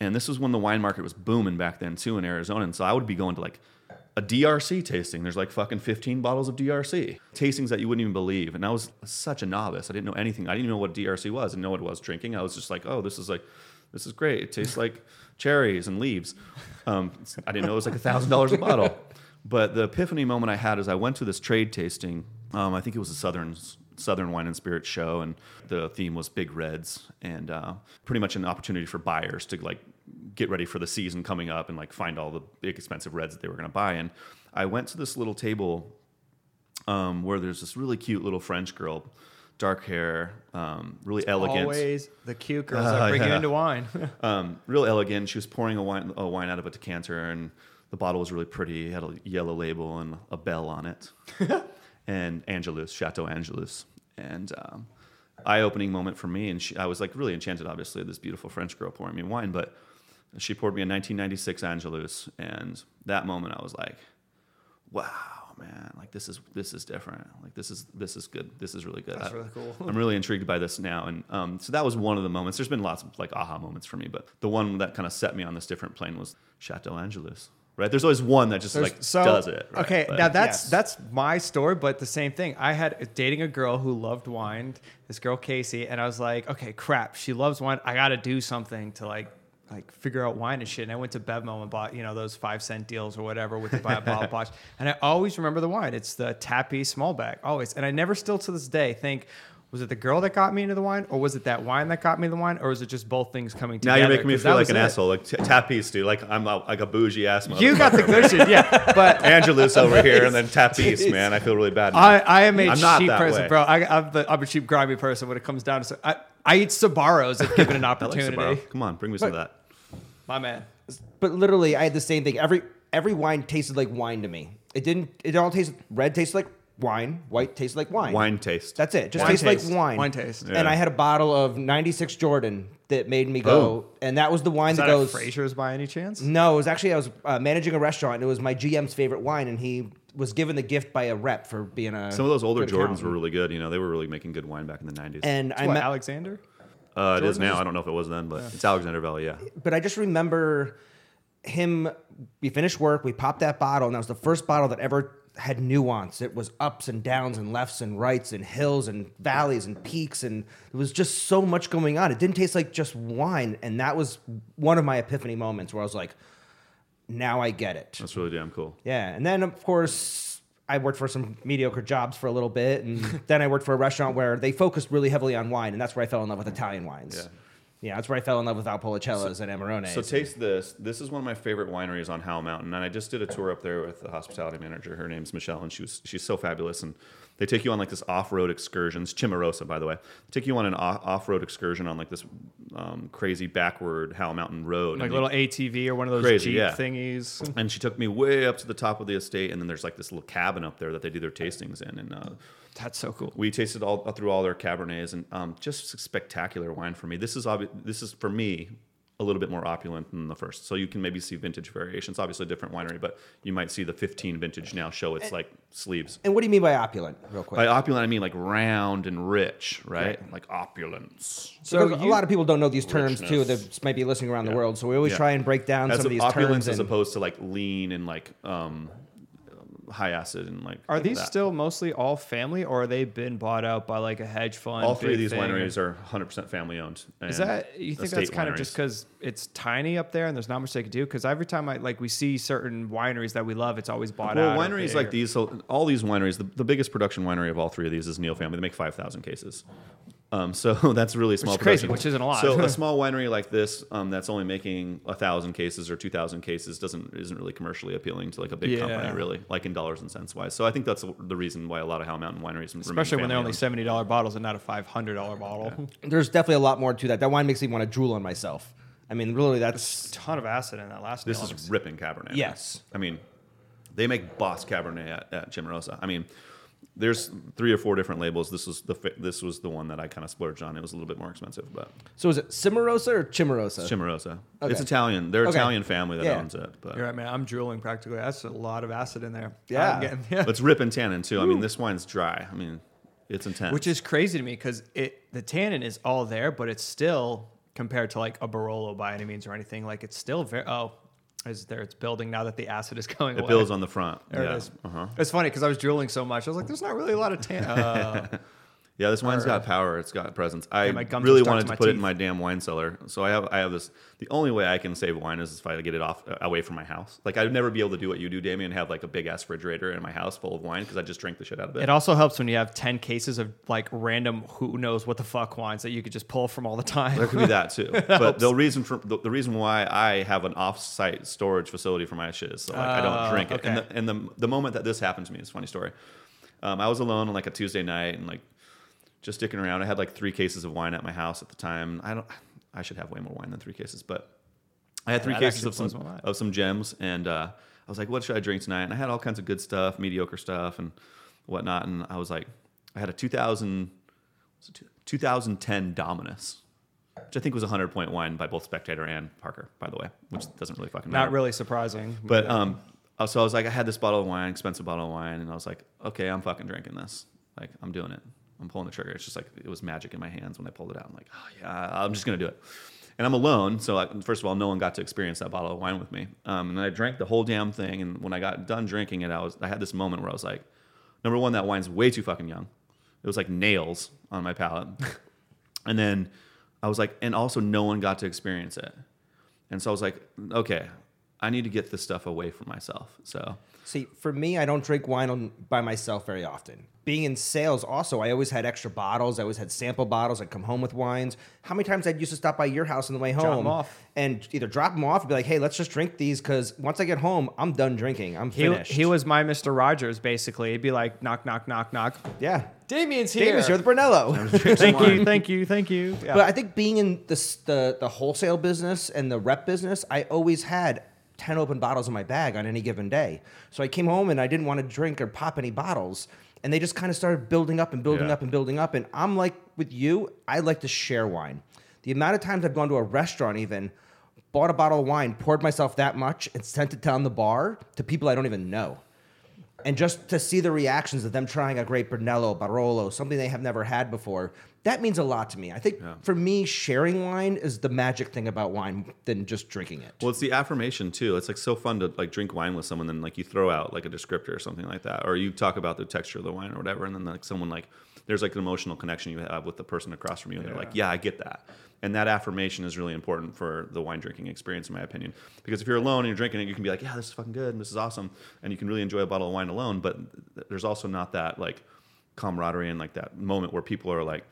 and this was when the wine market was booming back then too in Arizona. And so I would be going to like a DRC tasting. There's like fucking 15 bottles of DRC tastings that you wouldn't even believe. And I was such a novice. I didn't know anything. I didn't even know what DRC was. I didn't know what it was drinking. I was just like, oh, this is like this is great. It tastes like cherries and leaves. Um, I didn't know it was like a thousand dollars a bottle. But the epiphany moment I had is I went to this trade tasting. Um, I think it was a Southern Southern Wine and Spirit show, and the theme was big reds, and uh, pretty much an opportunity for buyers to like get ready for the season coming up and like find all the big expensive reds that they were going to buy. And I went to this little table um, where there's this really cute little French girl, dark hair, um, really elegant. Always the cute girls Uh, that bring you into wine. <laughs> um, real elegant. She was pouring a wine, a wine out of a decanter, and the bottle was really pretty. It had a yellow label and a bell on it, <laughs> and Angelus, Chateau Angelus, and um, eye-opening moment for me. And she, I was like really enchanted, obviously, this beautiful French girl pouring me wine. But she poured me a 1996 Angelus, and that moment I was like, wow. Man, like this is this is different. Like this is this is good. This is really good. That's I- really cool. I'm really intrigued by this now, and um, so that was one of the moments. There's been lots of like aha moments for me, but the one that kind of set me on this different plane was Chateau Angelus. Right? There's always one that just There's- like so- does it. right? Okay, But- now that's Yes. that's my story, but the same thing. I had dating a girl who loved wine. This girl Casey, and I was like, okay, crap, she loves wine. I got to do something to like like figure out wine and shit. And I went to Bevmo and bought you know those five cent deals or whatever with the buy a bottle box. And I always remember the wine. It's the Tapiz Malbec, always. And I never still to this day think. Was it the girl that got me into the wine, or was it that wine that got me the wine, or was it just both things coming together? now you're making me feel like an it. asshole, like t- Tapiz, dude. Like I'm a, like a bougie ass. You got the motherfucker. good shit, yeah. But <laughs> Angelus over here, and then <laughs> Tapiz, man. I feel really bad. now. I, I am a I'm cheap person, way. bro. I, I'm, the, I'm a cheap, grimy person when it comes down to. I, I eat Sabaros if given an <laughs> I like opportunity. Come on, bring me some of that. My man. But literally, I had the same thing. Every every wine tasted like wine to me. It didn't. It all tasted red. Tasted like wine. White tastes like wine. Wine taste. That's it. Just Wine tastes taste. like wine. Wine taste. And I had a bottle of '96 Jordan that made me go, Boom. and that was the wine Is that that goes. a Fraser's by any chance? No, it was actually I was uh, managing a restaurant. and It was my GM's favorite wine, and he was given the gift by a rep for being a. Some of those older good Jordans accountant. were really good. You know, they were really making good wine back in the '90s. And I what, met, Alexander? uh, it is Jordan now. is- I don't know if it was then, but it's Alexander Valley. Yeah. but I just remember him. We finished work. We popped that bottle, and that was the first bottle that ever had nuance. It was ups and downs and lefts and rights and hills and valleys and peaks, and there was just so much going on. It didn't taste like just wine, and that was one of my epiphany moments where I was like, "Now I get it." That's really damn cool. Yeah, and then of course I worked for some mediocre jobs for a little bit, and <laughs> then I worked for a restaurant where they focused really heavily on wine, and that's where I fell in love with Italian wines. Yeah. Yeah, that's where I fell in love with Valpolicellas and Amarone. So taste this. This is one of my favorite wineries on Howell Mountain, and I just did a tour up there with the hospitality manager. Her name's Michelle, and she was she's so fabulous. And they take you on like this off-road excursions. Chimarosa, by the way, they take you on an off-road excursion on like this um, crazy backward Howell Mountain road. Like And a little ATV or one of those Crazy, Jeep yeah. thingies. and she took me way up to the top of the estate, and then there's like this little cabin up there that they do their tastings in, and uh, That's so cool. we tasted all through all their cabernets, and um, just spectacular wine for me. This is obvi- this is for me a little bit more opulent than the first, so you can maybe see vintage variations. Obviously, a different winery, but you might see the 15 vintage now show its like sleeves. and what do you mean by opulent, real quick? By opulent, I mean like round and rich, right? Like opulence. so So a lot of people don't know these terms too Richness. that might be listening around the world. So we always Yeah. try and break down As some of these opulence terms. as and- opposed to like lean and like um, high acid and like. Are these that. still mostly all family, or are they been bought out by like a hedge fund? All three of these thing, wineries are 100% family owned. Is that you think that's kind of just because it's tiny up there and there's not much they can do? Because every time I like we see certain wineries that we love, it's always bought Well, out. or wineries like these, so all these wineries, the, the biggest production winery of all three of these is Neal Family. They make 5,000 cases. Um, so <laughs> that's really small is crazy, which isn't a lot. So a <laughs> small winery like this um, that's only making a thousand cases or two thousand cases doesn't isn't really commercially appealing to like a big Yeah. company, really, like in dollars and cents wise. So I think that's the reason why a lot of Howell Mountain wineries, remain especially when they're only seventy dollar bottles and not a five hundred dollar bottle. <laughs> There's definitely a lot more to that. That wine makes me want to drool on myself. I mean, really, that's a ton of acid in that last. This is ripping Cabernet. Yes. I mean, they make Boss Cabernet at, at Chimarosa. I mean, there's three or four different labels. This was the this was the one that I kind of splurged on. It was a little bit more expensive, but so. Is it Cimarosa or Chimarosa? Chimarosa. Okay. It's Italian. They're Okay. Italian family that Yeah. owns it. But You're right, man. I'm drooling practically. That's a lot of acid in there. Yeah. Getting- <laughs> yeah. it's rip and tannin too. I mean, this wine's dry. I mean, it's intense. Which is crazy to me because it the tannin is all there, but it's still compared to like a Barolo by any means or anything. Like it's still very. Oh, is there? It's building now that the acid is <laughs> going it away. builds on the front. There yeah. it is. Uh-huh. It's funny because I was drooling so much. I was like, "There's not really a lot of tan." <laughs> Uh, Yeah, this wine's Or- got power. It's got presence. I really wanted to to, put it in my damn wine cellar. So I have I have this. The only way I can save wine is if I get it off uh, away from my house. Like I'd never be able to do what you do, Damien, have like a big ass refrigerator in my house full of wine because I just drink the shit out of it. It also helps when you have 10 cases of like random who knows what the fuck wines that you could just pull from all the time. There could be that too. <laughs> but the reason for the, the reason why I have an off-site storage facility for my shit is so like I Oh, don't drink it. And, the, and the the moment that this happened to me, it's a funny story. Um, I was alone on like a Tuesday night and like just sticking around. I had like three cases of wine at my house at the time. I don't. I should have way more wine than three cases, but I had three cases of some blows my mind. of some gems, and uh, I was like, "What should I drink tonight?" And I had all kinds of good stuff, mediocre stuff, and whatnot. And I was like, I had a 2000, was it two- 2010 Dominus, which I think was a hundred point wine by both Spectator and Parker, by the way, which doesn't really fucking matter. Not really surprising. But um, uh, so I was like, I had this bottle of wine, expensive bottle of wine, and I was like, okay, I'm fucking drinking this. Like, I'm doing it. I'm pulling the trigger. It's just like it was magic in my hands when I pulled it out. I'm like, oh yeah, I'm just gonna do it. And I'm alone, so like, first of all, no one got to experience that bottle of wine with me. Um, and I drank the whole damn thing. And when I got done drinking it, I was I had this moment where I was like, number one, that wine's way too fucking young. It was like nails on my palate. <laughs> and then I was like, and also no one got to experience it. And so I was like, okay, I need to get this stuff away from myself. So See, for me, I don't drink wine on, by myself very often. Being in sales, also, I always had extra bottles. I always had sample bottles. I'd come home with wines. How many times I'd used to stop by your house on the way home 'em off. and either drop them off and be like, "Hey, let's just drink these," because once I get home, I'm done drinking. I'm he, finished. he was my Mr. Rogers, basically. He'd be like, knock, knock, knock, knock. yeah. Damien's here. Davis, you're the Brunello. <laughs> thank you, thank you, thank you. Yeah. But I think being in the, s- the the wholesale business and the rep business, I always had ten open bottles in my bag on any given day. So I came home and I didn't want to drink or pop any bottles, and they just kind of started building up and building Yeah. up and building up. And I'm like with you, I like to share wine. The amount of times I've gone to a restaurant, even bought a bottle of wine, poured myself that much, and sent it down the bar to people I don't even know. And just to see the reactions of them trying a great Brunello, Barolo, something they have never had before, that means a lot to me. I think for me, sharing wine is the magic thing about wine than just drinking it. well, it's the affirmation too. It's like so fun to like drink wine with someone, then like you throw out like a descriptor or something like that, or you talk about the texture of the wine or whatever, and then like someone like there's like an emotional connection you have with the person across from you, and they're like, yeah, I get that. And that affirmation is really important for the wine drinking experience, in my opinion. Because if you're alone and you're drinking it, you can be like, yeah, this is fucking good and this is awesome. And you can really enjoy a bottle of wine alone. But there's also not that like camaraderie and like that moment where people are like,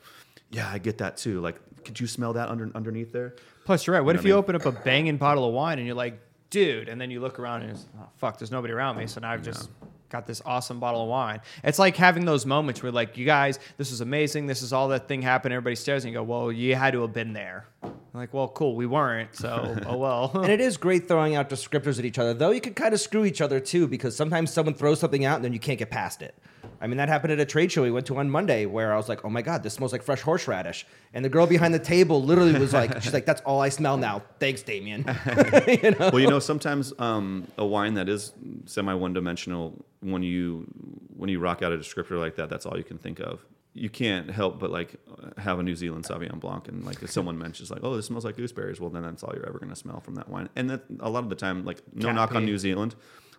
yeah, I get that too. Like, could you smell that under, underneath there? Plus, you're right. What know if what you mean? open up a banging bottle of wine and you're like, dude, and then you look around and it's, oh, fuck, there's nobody around me. So now I've just got this awesome bottle of wine. It's like having those moments where, like, you guys, this is amazing. This is all that thing happened. Everybody stares and you go, well, you had to have been there. I'm like, well, cool. We weren't. So, <laughs> oh well. and it is great throwing out descriptors at each other, though you can kind of screw each other too, because sometimes someone throws something out and then you can't get past it. I mean, that happened at a trade show we went to on Monday where I was like, oh my God, this smells like fresh horseradish. And the girl behind the table literally was like, she's like, that's all I smell now. Thanks, Damien. <laughs> you know? well, you know, sometimes um, a wine that is semi one dimensional, when you when you rock out a descriptor like that, that's all you can think of. You can't help but like have a New Zealand Sauvignon Blanc, and like if someone mentions like, "Oh, this smells like gooseberries," well, then that's all you're ever going to smell from that wine. And that a lot of the time, like no knock on New Zealand,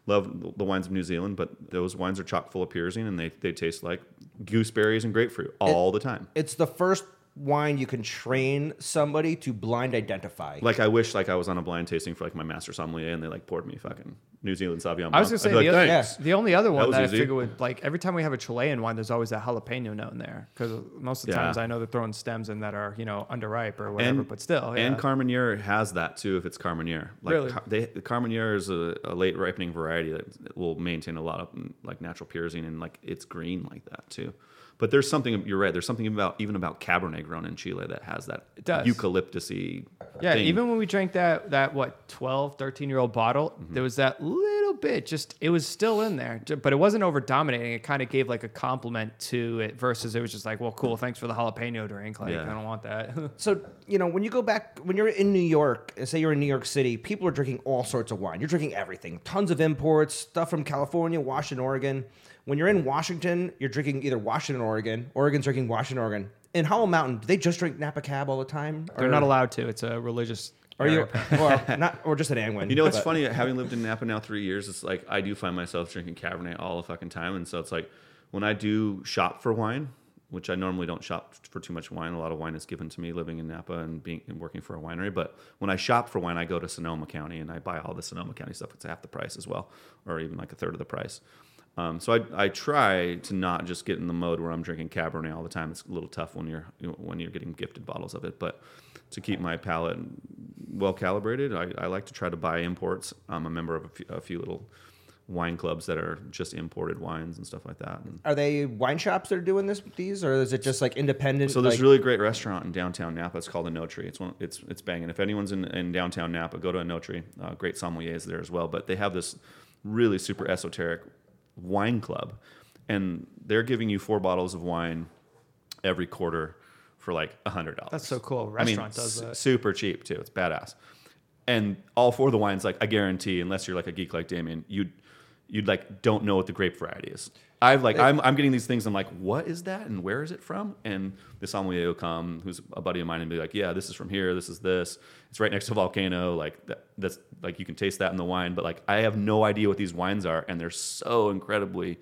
love the wines of New Zealand, but those wines are chock full of pyrazine, and they they taste like gooseberries and grapefruit all the time. It's the first wine you can train somebody to blind identify. Like I wish like I was on a blind tasting for like my master sommelier, and they like poured me fucking New Zealand Sauvignon. I was Blanc. gonna say the, like, other, "Thanks." the only other one was that I easy. figure would like every time we have a Chilean wine, there's always a jalapeno note in there because most of the Yeah. times I know they're throwing stems in that are you know underripe or whatever, and but still, yeah. and Carmenere has that too if it's Carmenere. Like Really? Car- they, the Carmenere is a, a late ripening variety that will maintain a lot of like natural pyrazine and like it's green like that too. But there's something you're right. There's something about even about Cabernet grown in Chile that has that It eucalyptusy. Yeah, thing. even when we drank that that what 12, 13 year old bottle, Mm-hmm. there was that little bit just it was still in there, but it wasn't over dominating. It kind of gave like a compliment to it versus it was just like, well, cool, thanks for the jalapeno drink. Like Yeah. I don't want that. <laughs> So, you know, when you go back, when you're in New York, say you're in New York City, people are drinking all sorts of wine. You're drinking everything tons of imports, stuff from California, Washington, Oregon. When you're in Washington, you're drinking either Washington, Oregon, Oregon's drinking Washington, Oregon. In Howell Mountain, do they just drink Napa Cab all the time? They're not allowed to. It's a religious. Are you, or <laughs> not, or just at Angwin? You know, it's but- funny having lived in Napa now three years. It's like I do find myself drinking Cabernet all the fucking time, and so it's like when I do shop for wine, which I normally don't shop for too much wine. A lot of wine is given to me living in Napa and being and working for a winery. But when I shop for wine, I go to Sonoma County and I buy all the Sonoma County stuff. It's half the price as well, or even like a third of the price. Um, so I, I try to not just get in the mode where I'm drinking Cabernet all the time. It's a little tough when you're when you're getting gifted bottles of it, but to keep my palate well calibrated, I, I like to try to buy imports. I'm a member of a few, a few little wine clubs that are just imported wines and stuff like that. And Are they wine shops that are doing this these, or is it just like independent? so there's like, a really great restaurant in downtown Napa. It's called Oenotri. It's one. It's it's banging. If anyone's in, in downtown Napa, go to Oenotri. Uh, great sommeliers there as well. But they have this really super esoteric wine club, and they're giving you four bottles of wine every quarter for like a hundred dollars. That's so cool. A I mean, restaurant does that. super cheap too. It's badass. And all four of the wines, like I guarantee, unless you're like a geek like Damien, you'd you'd like don't know what the grape variety is. I've like I'm I'm getting these things. I'm like, what is that, and where is it from? And the sommelier will come, who's a buddy of mine, and be like, yeah, this is from here. This is this. It's right next to a volcano. Like that, that's like you can taste that in the wine. But like I have no idea what these wines are, and they're so incredibly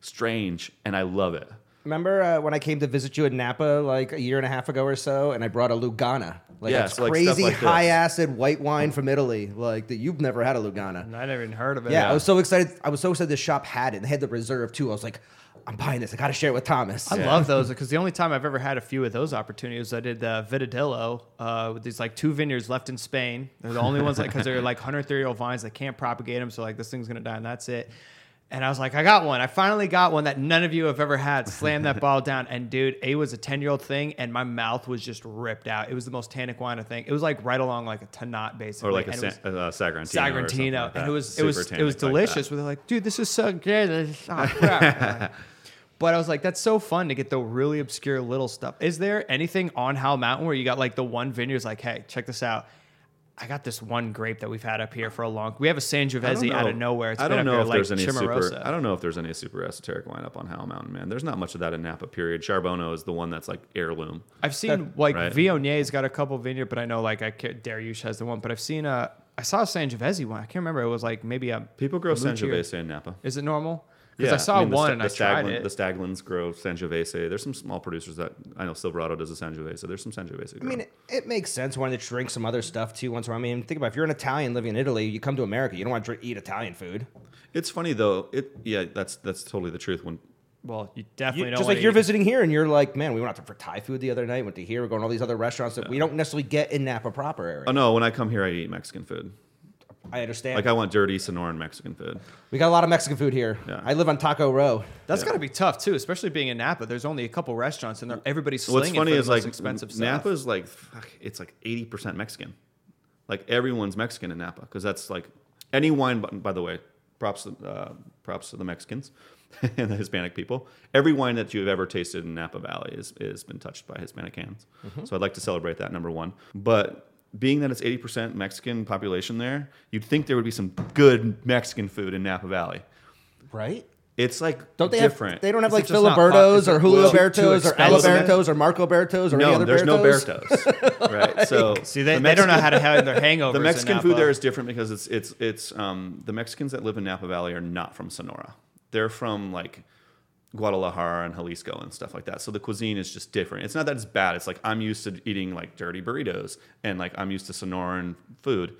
strange, and I love it. Remember uh, when I came to visit you in Napa like a year and a half ago or so, and I brought a Lugana, like Yeah, a so, like, stuff crazy like this. high acid white wine from Italy, like that you've never had a Lugana. I never even heard of it. Yeah, I was so excited. I was so excited this shop had it. They had the reserve too. I was like, I'm buying this. I got to share it with Thomas. I love those because the only time I've ever had a few of those opportunities, I did the Vidadillo uh, with these like two vineyards left in Spain. They're the only ones like because they're like 130 year old vines. They can't propagate them, so like this thing's gonna die and that's it. And I was like, I got one. I finally got one that none of you have ever had. Slam that <laughs> bottle down, and dude, it was a 10 year old thing, and my mouth was just ripped out. It was the most tannic wine I think. It was like right along like a Tannat basically, Or like a and was- Sa- uh, Sagrantino. or Sagrantino, like and it was it was it was tannic like delicious. Where they're like, dude, this is so good. Oh, crap. <laughs> but I was like, that's so fun to get the really obscure little stuff. Is there anything on Howell Mountain where you got like the one vineyard's like, hey, check this out. I got this one grape that we've had up here for a long. We have a don't Sangiovese out of nowhere. It's I don't up know here if like there's any Chimarosa. super. I don't know if there's any super esoteric wine up on Howell Mountain, man. There's not much of that in Napa. Period. Charbono is the one that's like heirloom. I've seen like right. Viogniers got a couple vineyard, but I know like I can't, Darioush has the one. But I've seen a I saw a Sangiovese one. I can't remember. It was like maybe a People grow Lucia. Sangiovese in Napa. Is it normal? Because I saw mean, one Sta- and the I tried it. The Staglins grow Sangiovese. There's some small producers that I know. Silverado does a Sangiovese. There's some Sangiovese. I grown. mean, it, it makes sense wanting to drink some other stuff too. Once in a while. I mean, think about it. if you're an Italian living in Italy, you come to America, you don't want to drink, eat Italian food. it's funny though. It yeah, that's that's totally the truth. When well, you You- definitely don't just wanna like you're eat- visiting here, and you're like, man, we went out to- for Thai food the other night. Went to here. We're going to all these other restaurants that we don't necessarily get in Napa proper area. oh no, when I come here, I eat Mexican food. I understand. Like I want dirty Sonoran Mexican food. we got a lot of Mexican food here. Yeah. I live on Taco Row. That's got to be tough too, especially being in Napa. There's only a couple restaurants, and they're- everybody's What's slinging funny for the is most like expensive stuff. Napa's like fuck, it's like eighty percent Mexican. Like everyone's Mexican in Napa because that's like any wine. By, by the way, props uh, props to the Mexicans <laughs> and the Hispanic people. Every wine that you have ever tasted in Napa Valley is has been touched by Hispanic hands. Mm-hmm. So I'd like to celebrate that number one. But being that it's eighty percent Mexican population there, you'd think there would be some good Mexican food in Napa Valley. Right? It's like Don't they different. have? They don't have Is it like just Filibertos or Julio too- too Bertos or expensive? Alabertos or Marco Bertos or any no, other there's no Bertos? Bertos. <laughs> right. So See, they, the they don't know how to have their hangovers. the in Mexican food there is different because it's it's it's um, the Mexicans that live in Napa Valley are not from Sonora. They're from like Guadalajara and Jalisco and stuff like that. So the cuisine is just different. It's not that it's bad. It's like I'm used to eating like dirty burritos and like I'm used to Sonoran food,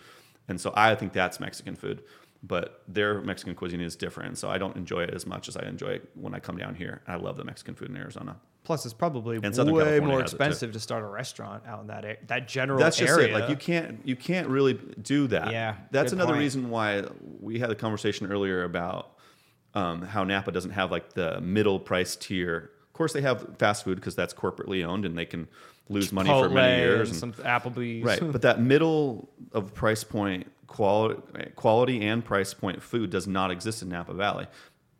and so I think that's Mexican food. But their Mexican cuisine is different, so I don't enjoy it as much as I enjoy it when I come down here. I love the Mexican food in Arizona. Plus, it's probably way California more has it, too. expensive to start a restaurant out in that a- that general that's just area. it. Like you can't you can't really do that. Yeah, that's another point. reason why we had a conversation earlier about um, how Napa doesn't have like the middle price tier. Of course, they have fast food because that's corporately owned and they can lose money for many years. and and- some Applebee's. right, but that middle of price point quality, quality and price point food does not exist in Napa Valley,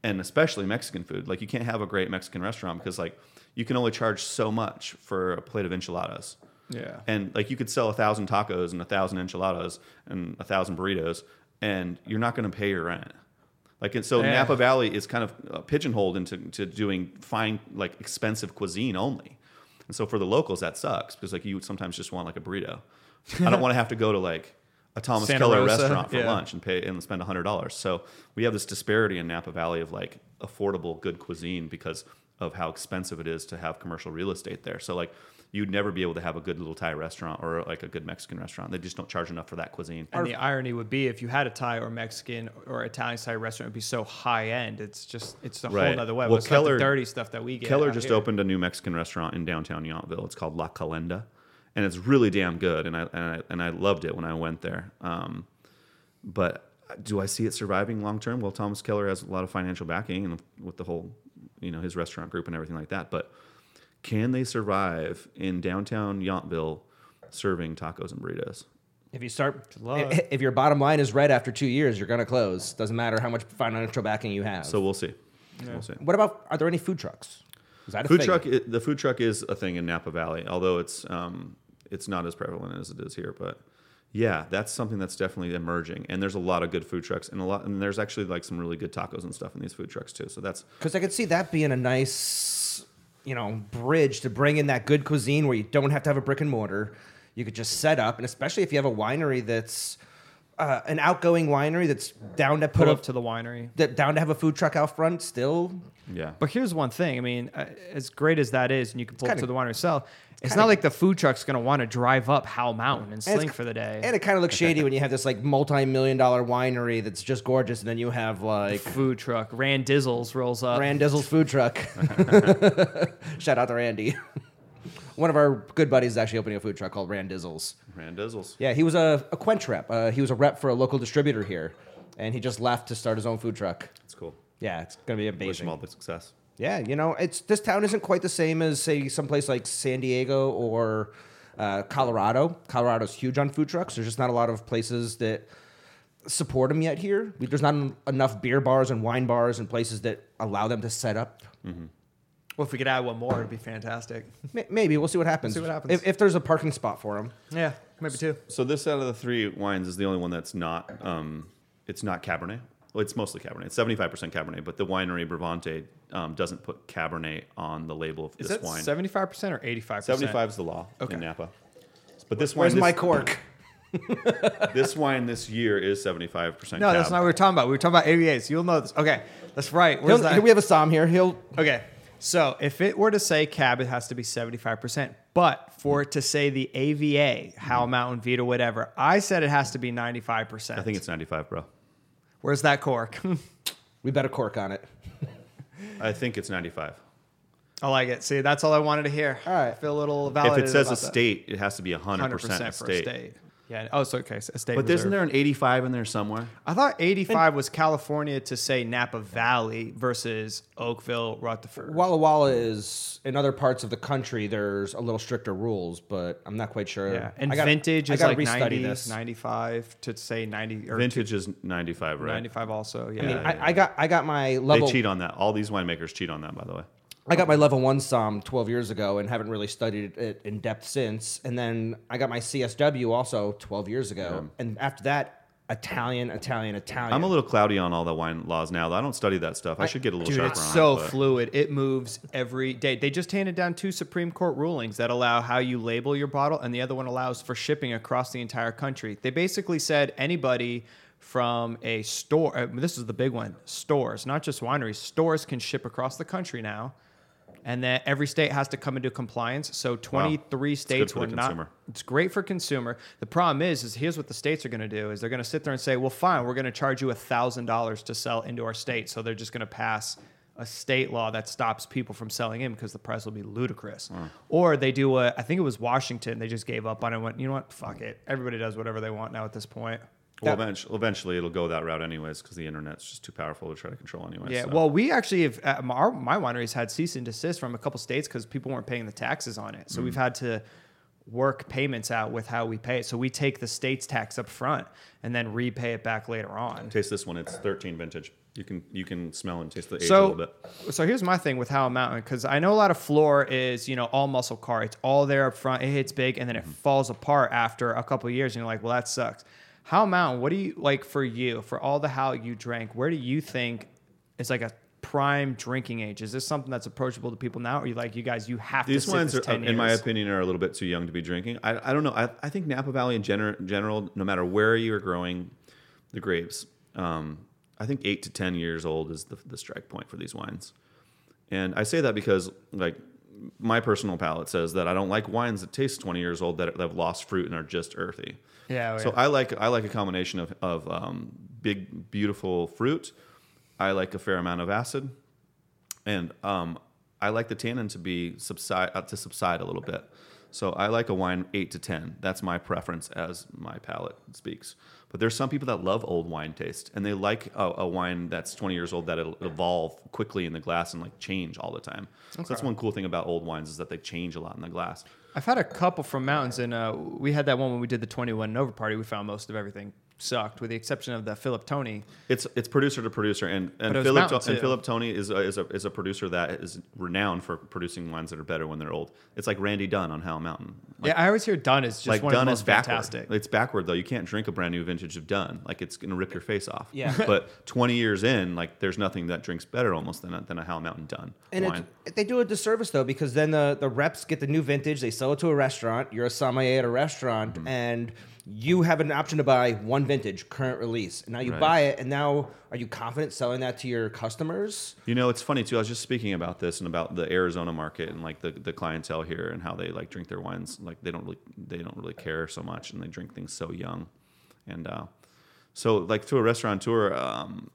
and especially Mexican food. Like you can't have a great Mexican restaurant because like you can only charge so much for a plate of enchiladas. Yeah. And like you could sell a thousand tacos and a thousand enchiladas and a thousand burritos, and you're not going to pay your rent. Like and so, Yeah. Napa Valley is kind of uh, pigeonholed into to doing fine, like expensive cuisine only. And so for the locals, that sucks because like you sometimes just want like a burrito. <laughs> I don't want to have to go to like a Thomas Santa Keller Rosa, restaurant for yeah. lunch and pay and spend hundred dollars. So we have this disparity in Napa Valley of like affordable, good cuisine because of how expensive it is to have commercial real estate there. So like you'd never be able to have a good little Thai restaurant or like a good Mexican restaurant. They just don't charge enough for that cuisine. And the irony would be if you had a Thai or Mexican or Italian style restaurant, it'd be so high end. It's just it's a whole other nother way. Well, it's not Keller- the dirty stuff that we get. Keller just here. opened a new Mexican restaurant in downtown Yountville. It's called La Calenda, and it's really damn good. And I and I, and I loved it when I went there. Um, but do I see it surviving long term? Well, Thomas Keller has a lot of financial backing, and with the whole, you know, his restaurant group and everything like that. But can they survive in downtown Yountville serving tacos and burritos? If you start, if, if your bottom line is red after two years, you're going to close. Doesn't matter how much financial backing you have. So we'll see. We'll see. what about? Are there any food trucks? Is that a Food thing? truck, the food truck is a thing in Napa Valley, although it's um, it's not as prevalent as it is here. But yeah, that's something that's definitely emerging, and there's a lot of good food trucks, and a lot, and there's actually like some really good tacos and stuff in these food trucks too. So that's Because I could see that being a nice, you know, bridge to bring in that good cuisine where you don't have to have a brick and mortar. You could just set up, and especially if you have a winery that's uh, an outgoing winery that's down to put pull a, up to the winery. that down to have a food truck out front. Still, yeah. But here's one thing. I mean, uh, as great as that is, and you can pull up to the winery sell, it's, kinda- not like the food truck's going to want to drive up Howell Mountain and And sling it's- for the day. and it kind of looks shady when you have this like multi-million dollar winery that's just gorgeous, and then you have like food truck. Rand Dizzles rolls up. Randizzle's food truck. <laughs> Shout out to Randy. One of our good buddies is actually opening a food truck called Randizzles. Randizzles. Yeah, he was a, a Quench rep. Uh, he was a rep for a local distributor here, and he just left to start his own food truck. It's cool. Yeah, it's gonna be amazing. Wish amazing. them all the success. Yeah, you know, it's this town isn't quite the same as say someplace like San Diego or uh, Colorado. Colorado's huge on food trucks. There's just not a lot of places that support them yet here. We- There's not en- enough beer bars and wine bars and places that allow them to set up. Well, if we could add one more, it'd be fantastic. May- Maybe we'll see what happens. see what happens. If, if there's a parking spot for them. Yeah, maybe two. So this out of the three wines is the only one that's not um, it's not Cabernet. Well, it's mostly Cabernet. It's seventy five percent Cabernet, but the winery Bravante um, doesn't put Cabernet on the label of Is this wine. seventy-five percent or eighty-five percent? Seventy five is the law Okay. in Napa. But this wine, Where's this, my cork? <laughs> this wine this year is seventy five percent. No, that's not what we were talking about. We were talking about AVAs. You'll know this. Okay, that's right. Where's that? we have a Somm here. He'll Okay. So if it were to say cab, it has to be 75%. But for it to say the AVA, Howell Mountain, Vita, whatever, I said it has to be 95%. I think it's ninety five, bro. Where's that cork? <laughs> we bet a cork on it. I think it's ninety five. I like it. See, that's all I wanted to hear. All right. I feel a little valid. If it says about a that. state, it has to be hundred 100% for state. a state. Yeah. Oh, so okay. so a state But reserve. isn't there an eighty five in there somewhere? I thought 85 was California to say Napa Valley versus Oakville, Rutherford. Walla Walla is in other parts of the country. There's a little stricter rules, but I'm not quite sure. Yeah. And I gotta- vintage I is gotta like restudy 90, this. 95 to say 90 or Vintage is ninety five, right? 95 also. Yeah. I mean, Yeah, I, I got I got my level. They cheat on that. All these winemakers cheat on that, by the way. I got my level one Somm 12 years ago and haven't really studied it in depth since. And then I got my CSW also 12 years ago. And after that, Italian, Italian, Italian. I'm a little cloudy on all the wine laws now. I don't study that stuff. I should get a little Dude, sharper it's on so it. but- fluid. It moves every day. They just handed down two Supreme Court rulings that allow how you label your bottle, and the other one allows for shipping across the entire country. They basically said anybody from a store, uh, this is the big one, stores, not just wineries, stores can ship across the country now. And then every state has to come into compliance. So 23 good states were not. consumer. It's great for consumer. The problem is, is here's what the states are going to do: is they're going to sit there and say, "Well, fine, we're going to charge you thousand dollars to sell into our state." So they're just going to pass a state law that stops people from selling in because the price will be ludicrous. Or they do a, I think it was Washington. They just gave up on it. and Went, you know what? Fuck it. Everybody does whatever they want now at this point. Well, That- eventually, eventually it'll go that route anyways because the internet's just too powerful to try to control anyways. Yeah, so. well, we actually have uh, my- our, my wineries had cease and desist from a couple states because people weren't paying the taxes on it. So we've had to work payments out with how we pay it. So we take the state's tax up front and then repay it back later on. taste this one. It's 13 vintage. You can you can smell and taste the age a little bit. so here's my thing with Howell Mountain because I know a lot of floor is you know all muscle car. It's all there up front. It hits big and then it falls apart after a couple of years. And you're like, well, that sucks. Howell Mountain, what do you like for you for all the how you drank? Where do you think is like a prime drinking age? Is this something that's approachable to people now? Or you like you guys? You have These to wines, are, 10 in my opinion, are a little bit too young to be drinking. I, I don't know. I, I think Napa Valley in gener- general, no matter where you are growing the grapes, um, I think eight to 10 years old is the, the strike point for these wines. And I say that because like my personal palate says that I don't like wines that taste 20 years old that have lost fruit and are just earthy. Yeah, oh, So. I like I like a combination of of um, big beautiful fruit. I like a fair amount of acid, and um, I like the tannin to be subside uh, to subside a little bit. So I like a wine eight to ten. That's my preference as my palate speaks. But there's some people that love old wine taste, and they like a, a wine that's 20 years old that it'll evolve quickly in the glass and like change all the time. So that's one cool thing about old wines is that they change a lot in the glass. I've had a couple from mountains, and uh, we had that one when we did the 21 and over party. We found most of everything sucked, with the exception of the Philip Togni. It's it's producer to producer, and and Philip To- and. Philip Togni is a, is a is a producer that is renowned for producing wines that are better when they're old. It's like Randy Dunn on Howell Mountain. Like, yeah, I always hear Dunn is just like one of Dunn the is most backward. fantastic. It's backward though. You can't drink a brand new vintage of Dunn. Like it's gonna rip your face off. Yeah. <laughs> but 20 years in, like there's nothing that drinks better almost than a, than a Howell Mountain Dunn And wine. it, they do a disservice though because then the, the reps get the new vintage, they sell it to a restaurant. You're a sommelier at a restaurant, Mm-hmm. and you have an option to buy one vintage, current release. And now you Right. buy it, and now are you confident selling that to your customers? You know, it's funny too. I was just speaking about this and about the Arizona market and like the, the clientele here and how they like drink their wines. Like they don't really they don't really care so much and they drink things so young. And uh, so like to a restaurateur, um,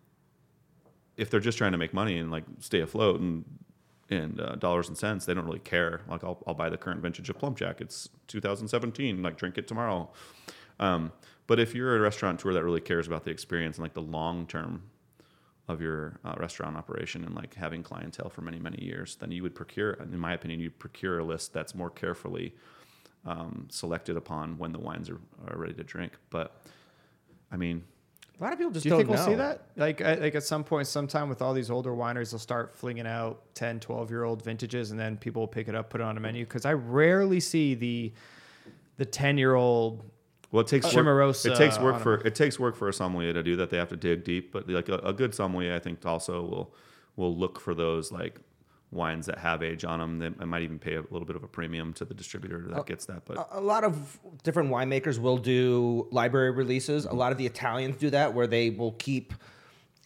if they're just trying to make money and like stay afloat and and uh, dollars and cents, they don't really care. Like I'll, I'll buy the current vintage of PlumpJack. It's 2017. Like drink it tomorrow. Um, but if you're a restaurateur that really cares about the experience and like the long term of your uh, restaurant operation and like having clientele for many many years, then you would procure, in my opinion, you'd procure a list that's more carefully um, selected upon when the wines are, are ready to drink. But I mean, A lot of people just Do you not think we'll see that? Like, I- like at some point, sometime with all these older wineries, they'll start flinging out 10, 12 year old vintages, and then people will pick it up, put it on a menu. Because I rarely see the the 10 year old. Well, it takes work, it takes work for it takes work for a sommelier to do that. They have to dig deep, but like a, a good sommelier, I think also will will look for those like wines that have age on them. They might even pay a little bit of a premium to the distributor that gets that. But a lot of different winemakers will do library releases. A lot of the Italians do that, where they will keep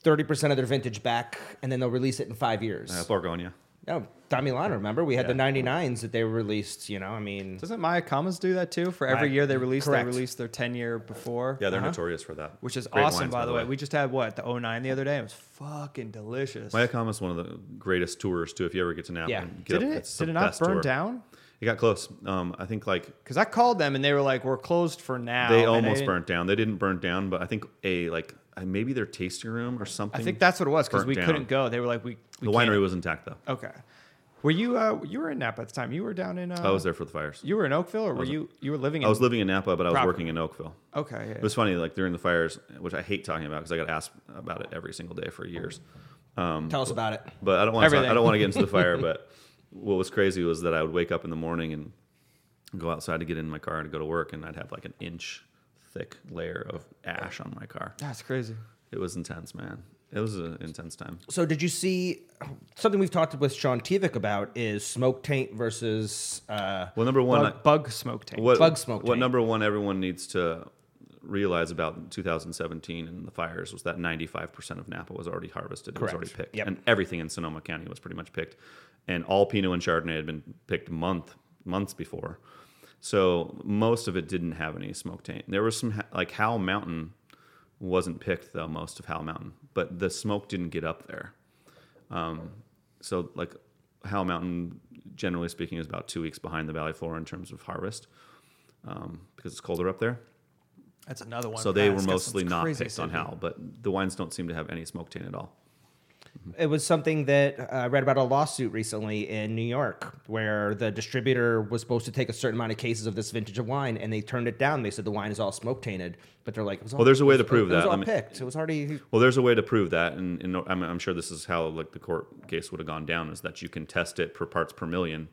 thirty percent of their vintage back, and then they'll release it in five years. uh, Borgogno, No, Damilano. Remember, we had the '99s that they released. You know, I mean, Doesn't Mayacamas do that too? For every Maya- year they release, correct. they release their 10 year before. yeah, they're notorious for that. Which is Great awesome, wines, by the way. We just had what, the 09 the other day? It was fucking delicious. Mayakama is one of the greatest tours too. If you ever get to Napa, Yeah. and get did up, it, it's the did it not best burn tour. down? It got close. Um, I think like Because I called them and they were like, we're closed for now. they and almost didn't- burnt down. They didn't burn down, but I think a like maybe their tasting room or something. I think that's what it was because we down. couldn't go. They were like, we, we The can't. winery was intact though. Okay. Were you uh you were in Napa at the time? You were down in uh I was there for the fires. You were in Oakville or were you you were living in I was living in Napa, but I was Property. working in Oakville. Okay, yeah. It was funny, like during the fires, which I hate talking about because I got asked about it every single day for years. tell us about it. But I don't want to. I don't want to get into the fire. <laughs> But what was crazy was that I would wake up in the morning and go outside to get in my car to go to work, and I'd have like an inch thick layer of ash on my car. That's crazy. It was intense, man. It was an intense time. So, did you see something we've talked with Sean Tivik about is smoke taint versus uh, Well, number one, Bug, bug smoke tank. what Bug smoke taint. What tank. number one everyone needs to realize about 2017 and the fires was that 95% of Napa was already harvested. It was already picked, Yep. and everything in Sonoma County was pretty much picked, and all Pinot and Chardonnay had been picked month months before. So most of it didn't have any smoke taint. There was some like Howell Mountain wasn't picked though most of Howell Mountain, but the smoke didn't get up there. Um, so like Howell Mountain, generally speaking, is about two weeks behind the Valley Floor in terms of harvest um, because it's colder up there. That's another one. So they were mostly not picked on. Howell, but the wines don't seem to have any smoke taint at all. It was something that uh, I read about a lawsuit recently in New York where the distributor was supposed to take a certain amount of cases of this vintage of wine and they turned it down. They said the wine is all smoke tainted, but they're like, it was all, Well, there's a way to was- prove it was that. all Let me- picked. It was already. Well, there's a way to prove that, and, and I'm, I'm sure this is how like the court case would have gone down: is that you can test it per parts per million,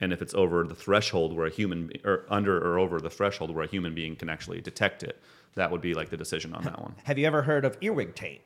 and if it's over the threshold where a human or under or over the threshold where a human being can actually detect it, that would be like the decision on that one. Have you ever heard of earwig taint?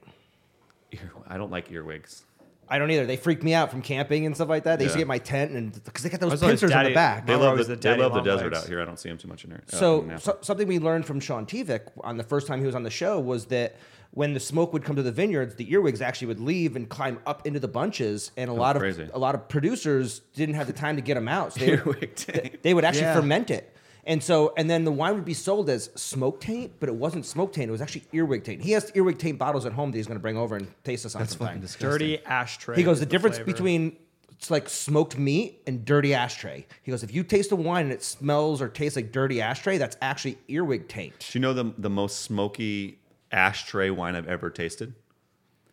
Ear- I don't like earwigs. I don't either. They freak me out from camping and stuff like that. They used to Yeah. get my tent and because they got those always pincers on daddy- the back. They Mine were love always the, the they daddy love the long desert legs. out here. I don't see them too much in here. uh, So, Napa. so something we learned from Sean Tivik on the first time he was on the show was that when the smoke would come to the vineyards, the earwigs actually would leave and climb up into the bunches, and a lot of crazy. a lot of producers didn't have the time to get them out. So <laughs> they, Earwig taint. they would actually Yeah. ferment it. And so, and then the wine would be sold as smoke taint, but it wasn't smoke taint. It was actually earwig taint. He has earwig taint bottles at home that he's going to bring over and taste us on That's sometime. Dirty ashtray. He goes, is the difference flavor. between it's like smoked meat and dirty ashtray. He goes, if you taste a wine and it smells or tastes like dirty ashtray, that's actually earwig taint. Do you know the the most smoky ashtray wine I've ever tasted?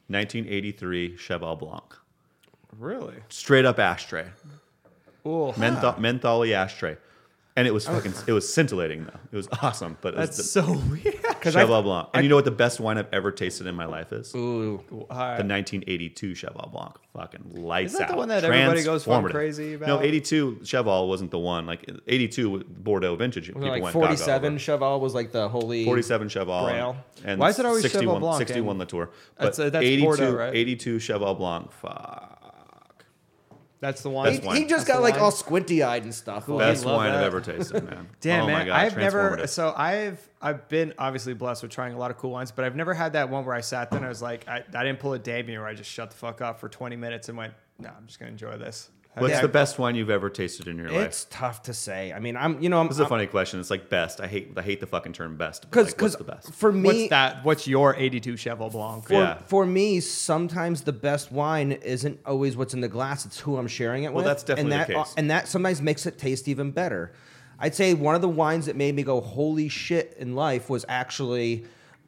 1983 Cheval Blanc. really. Straight up ashtray. Ooh, Menthol, mentholy ashtray. And it was fucking it was scintillating though. It was awesome, but it was that's the so weird. Cheval Blanc. And you know what the best wine I've ever tasted in my life is? Ooh. The 1982 Cheval Blanc. Fucking lights Isn't that the one that everybody goes fucking Transformative. crazy No, 82 Cheval wasn't the one. Like 82 Bordeaux vintage. People like went gaga 47 over. Cheval was like the holy 47 Cheval. Grail. And Why is it always 61, Cheval Blanc 61 and- Latour. That's- But uh, that's 82, Bordeaux, right? 82 Cheval Blanc. Fuck. That's the one. He, Best wine. he just That's got the like wine. all squinty eyed and stuff. Cool. Like, Best love wine I've ever tasted, man. <laughs> Oh Damn oh man, my God, I've never. transformative. So I've I've been obviously blessed with trying a lot of cool wines, but I've never had that one where I sat there and I was like, I, I didn't pull a Damien where I just shut the fuck up for 20 minutes and went, No, I'm just gonna enjoy this. What's Yeah. the best wine you've ever tasted in your life? it's tough to say. I mean, I'm, you know, I'm, This is a funny question. It's like best. I hate I hate the fucking term best. but, because like, what's the best? for me, What's that? What's your 82 Cheval Blanc? For, Yeah. for me, sometimes the best wine isn't always what's in the glass; it's who I'm sharing it with. that's definitely and the that, uh, case. And that sometimes makes it taste even better. I'd say one of the wines that made me go "Holy shit!" in life was actually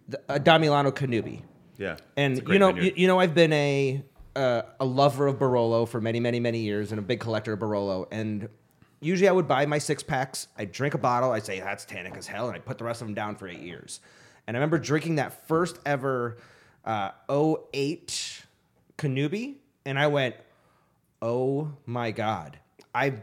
the, uh, a Da Milano Cannubi. Yeah. it's And a great you know, vineyard. you, you know, I've been a uh, a lover of Barolo for many, many, many years, and a big collector of Barolo. And usually, I would buy my six packs. I'd drink a bottle. I'd say that's tannic as hell, and I'd put the rest of them down for eight years. And I remember drinking that first ever uh, 08 Cannubi, and I went, "Oh my god!" I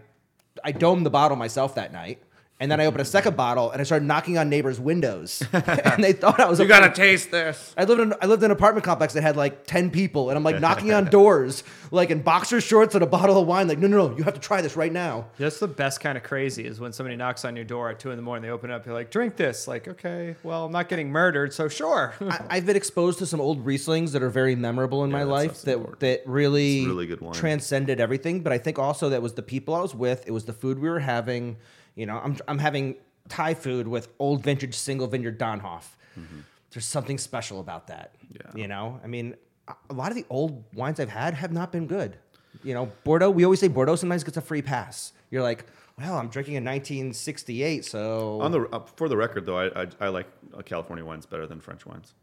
I domed the bottle myself that night. And then I opened a second bottle and I started knocking on neighbors' windows, <laughs> and they thought I was. a fucking- taste this. I lived in I lived in an apartment complex that had like ten people, and I'm like knocking on <laughs> doors, like in boxer shorts and a bottle of wine. Like, no, no, no, you have to try this right now. That's the best kind of crazy is when somebody knocks on your door at two in the morning. They open it up. You're like, drink this. Like, okay, well, I'm not getting murdered, so sure. <laughs> I, I've been exposed to some old Rieslings that are very memorable in my life that important. that really, It's really good wine. transcended everything. But I think also that was the people I was with. It was the food we were having. You know, I'm I'm having Thai food with old vintage single vineyard Dönnhoff. There's something special about that. Yeah. You know, I mean, a- a lot of the old wines I've had have not been good. You know, Bordeaux. We always say Bordeaux sometimes gets a free pass. You're like, well, I'm drinking a 1968, so On the uh, for the record though, I I, I like uh, California wines better than French wines.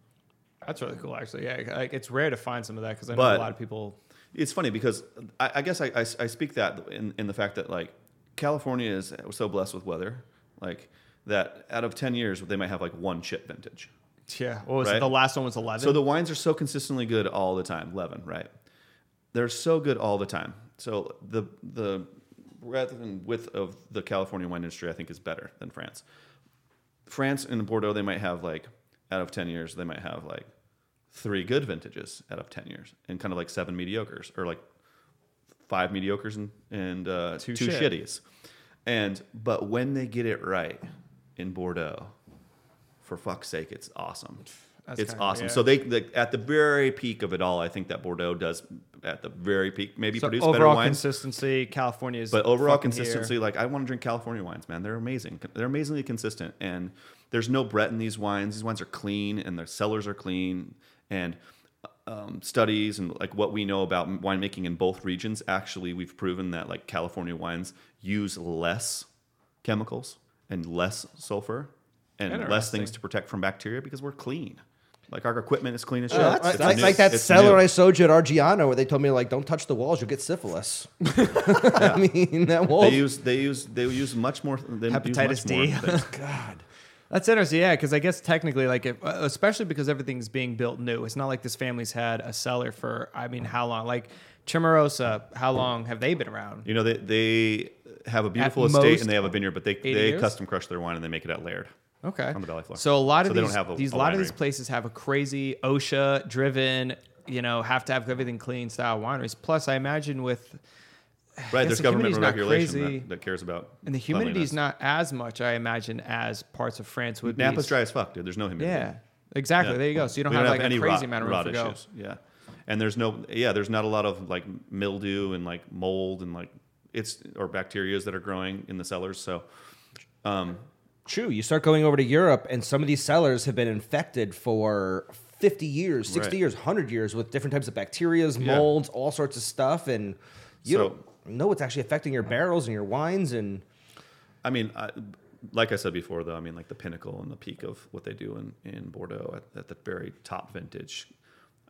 That's really cool, actually. Yeah, like, it's rare to find some of that because I know But- a lot of people. It's funny because I, I guess I, I, I speak that in, in the fact that like California is so blessed with weather, like that out of ten years they might have like one chip vintage. Yeah, what was it? The last one was 11. So the wines are so consistently good all the time. Eleven, right? They're so good all the time. So the the breadth and width of the California wine industry, I think, is better than France. France and Bordeaux, they might have like out of ten years, they might have like three good vintages out of ten years, and kind of like seven mediocres, or like five mediocres and and uh, Two two, shit. shitties. And but when they get it right in Bordeaux, for fuck's sake, it's awesome. That's it's kinda- awesome. yeah. So they, the, at the very peak of it all, I think that Bordeaux does at the very peak maybe So produce better overall wines. consistency, California is. But overall fucking here. consistency, like I want to drink California wines, man. They're amazing. They're amazingly consistent, and there's no Brett in these wines. These wines are clean, and their cellars are clean, and um, studies and like what we know about winemaking in both regions. Actually, we've proven that like California wines use less chemicals and less sulfur and less things to protect from bacteria because we're clean. Like our equipment is clean as shit. Uh, It's like, like that it's cellar new. I sold you at Argiano where they told me like, don't touch the walls, you'll get syphilis. <laughs> I mean, that wall. They use they use they use much more. They use Hepatitis much more D. things. <laughs> God. That's interesting, yeah, because I guess technically, like, if, uh, especially because everything's being built new, it's not like this family's had a cellar for, I mean, how long? Like, Chimarosa, how long have they been around? You know, they they have a beautiful At estate most and they have a vineyard, but they they years? custom crush their wine and they make it at Laird. Okay, on the valley floor. So a lot of So they these, don't have a- these a a lot of these places have a crazy OSHA driven, you know, have to have everything clean style wineries. Plus, I imagine with <sighs> Right, guess there's the government not regulation crazy. that, that cares about. and the humidity is not as much, I imagine, as parts of France would be. Napa's dry as fuck, dude. There's no humidity. Yeah. Exactly. Yeah. There you go. So you don't We have like a crazy rot, amount of room rot to go. issues. Yeah, and there's no yeah, there's not a lot of like mildew and like mold and like it's or bacterias that are growing in the cellars. So um, True. You start going over to Europe, and some of these cellars have been infected for 50 years, 60 Right. years, 100 years with different types of bacterias, Yeah. molds, all sorts of stuff. And you So- don't it's actually affecting your barrels and your wines. And I mean, I, like I said before, though, I mean, like the pinnacle and the peak of what they do in, in Bordeaux at, at the very top vintage,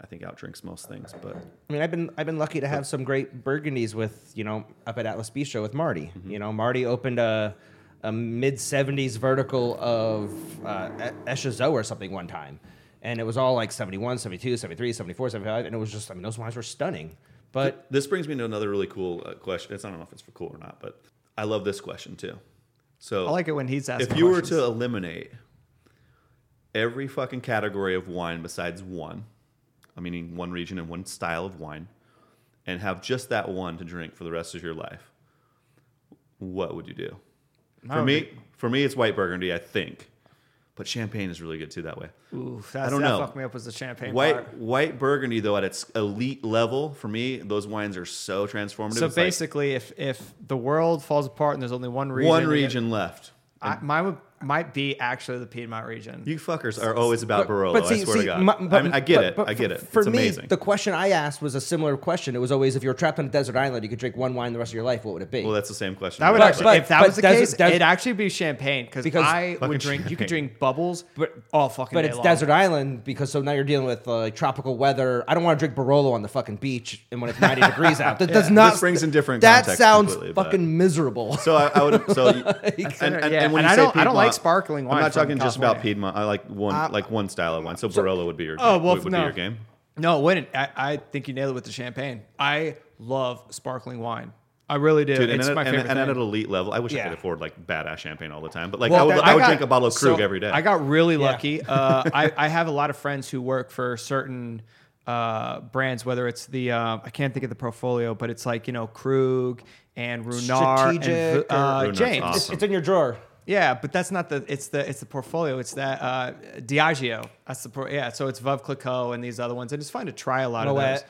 I think outdrinks most things. But I mean, I've been I've been lucky to have some great burgundies with you know up at Atlas Bistro with Marty. Mm-hmm. You know, Marty opened a a mid '70s vertical of uh, or something one time, and it was all like 71, 72, 73, 74, 75, and it was just I mean those wines were stunning. But this brings me to another really cool uh, question. It's I don't know if it's for cool or not, but I love this question too. So I like it when he's asking. if you were to eliminate every fucking category of wine besides one, I mean one region and one style of wine, and have just that one to drink for the rest of your life, what would you do? I For me, be- for me, it's white burgundy, I think, but champagne is really good too that way. Ooh, that's, don't that know. fucked me up was the champagne White part. white burgundy though at its elite level for me, those wines are so transformative. So It's like basically, if if the world falls apart and there's only one region, one region left. I, mine would, might be actually the Piedmont region. You fuckers are always about Barolo. I swear to God. my- I, mean, I get but- it. but I get it. For it's me, amazing. the question I asked was a similar question. It was always if you were trapped on a desert island, you could drink one wine the rest of your life. What would it be? well, that's the same question. That would But- actually, but- if that was the desert- case, des- it'd actually be champagne cause I would drink. You could drink bubbles, But- but all fucking. but day it's long. desert island because so now you're dealing with uh, like tropical weather. I don't want to drink Barolo on the fucking beach and when it's 90 <laughs> degrees out. That does not. This brings in different That sounds fucking miserable. So I, I would. So <laughs> and, and, Yeah, and when you I say don't- I don't like sparkling wine I'm not talking just about Piedmont. I like one like one style of wine. So, Barolo would be your. Oh, well, would, would no. be your game. No, it wouldn't. I, I think you nailed it with the champagne. I love sparkling wine. I really do. Dude, and, it's at, my and, favorite and at an elite level, I wish I could afford like badass champagne all the time. But like Well, I would, that- I would got- drink a bottle of Krug so every day. I got really Yeah. lucky. <laughs> Uh, I, I have a lot of friends who work for certain uh, brands, whether it's the uh, I can't think of the portfolio, but it's like you know Krug and Ruinart and Strategic uh, or- Ruinart's James. awesome. it's, it's in your drawer. Yeah, but that's not the. It's the. It's the portfolio. It's that uh, Diageo. That's the. Pro, yeah, so it's Veuve Clicquot and these other ones, and it's fun to try a lot of those.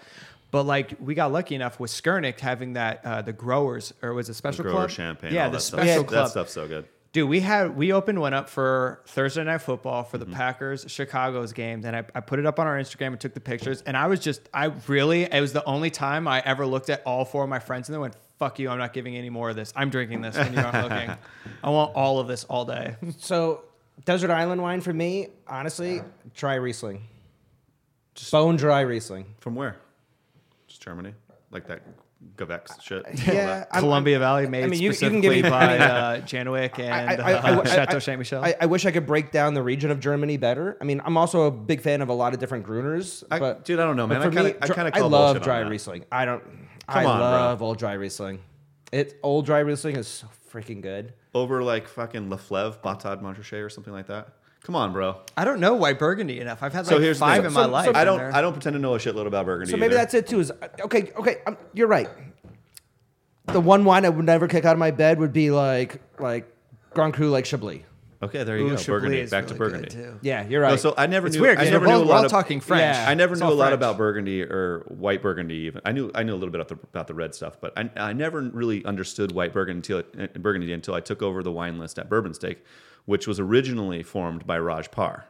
But like we got lucky enough with Skernick having that uh, the growers or was it special Grower club champagne. Yeah, all the that stuff. special That club. stuff's so good. Dude, we had we opened one up for Thursday night football for the Mm-hmm. Packers Chicago's game. Then I, I put it up on our Instagram and took the pictures. And I was just I really it was the only time I ever looked at all four of my friends and they went, "Fuck you! I'm not giving any more of this. I'm drinking this when you're not looking. <laughs> I want all of this all day." So, desert island wine for me, honestly, dry Riesling. Bone dry Riesling. From where? Just Germany, like that Gavex shit. all <laughs> Yeah, that? I'm- Columbia Valley made I mean, you- you can give specifically me- by <laughs> uh, Janwick and I- I- I- uh, I- Chateau Ste. Michelle. I, I wish I could break down the region of Germany better. I mean, I'm also a big fan of a lot of different Gruners. I- But dude, I don't know, man. I for kinda- me, I dr- kinda I love bullshit on dry that. Riesling. I don't. I on, bro. love old dry Riesling. It old dry Riesling is so freaking good. Over like fucking Leflaive, Batad Montrachet, or something like that. Come on, bro. I don't know white Burgundy enough. I've had like So here's the five thing. in my so life. I and don't. they're- I don't pretend to know a shitload about Burgundy. So maybe either. that's it too. Is okay. Okay, um, you're right. The one wine I would never kick out of my bed would be like like Grand Cru, like Chablis. Okay, there you Ooh, go. Chablis Burgundy. is Back to really good, Burgundy. too. Yeah, you're right. No, so I never It's knew. weird I 'cause never we're knew both, a we're lot all of, talking French. Yeah. I never It's knew all a lot French. about Burgundy or white Burgundy. Even I knew I knew a little bit about the about the red stuff, but I, I never really understood white Burgundy until uh, Burgundy until I took over the wine list at Bourbon Steak, which was originally formed by Raj Parr,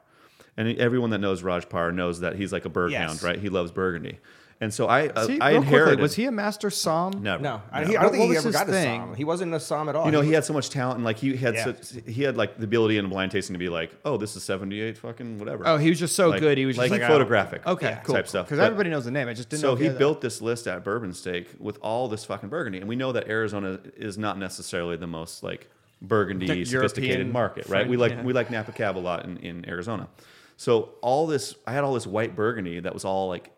and everyone that knows Raj Parr knows that he's like a bird Yes. hound, right? He loves Burgundy, and so I uh, See, I real quickly, inherited. was he a master som? Never. no, I, No. he, I don't What think he ever his got a thing? Somm. He wasn't a Somm at all. You know, he had so much talent, and like he had, Yeah. such, he had like the ability in a blind tasting to be like, oh, this is seventy eight, fucking whatever. Oh, he was just so Like- good. He was just like like, photographic Okay, yeah, cool. type stuff. Because everybody knows the name. I just didn't so know. he had that. built this list at Bourbon Steak with all this fucking Burgundy, and we know that Arizona is not necessarily the most like Burgundy The sophisticated European market, right? French, we like yeah. we like Napa Cab a lot in, in Arizona. So all this, I had all this white Burgundy that was all like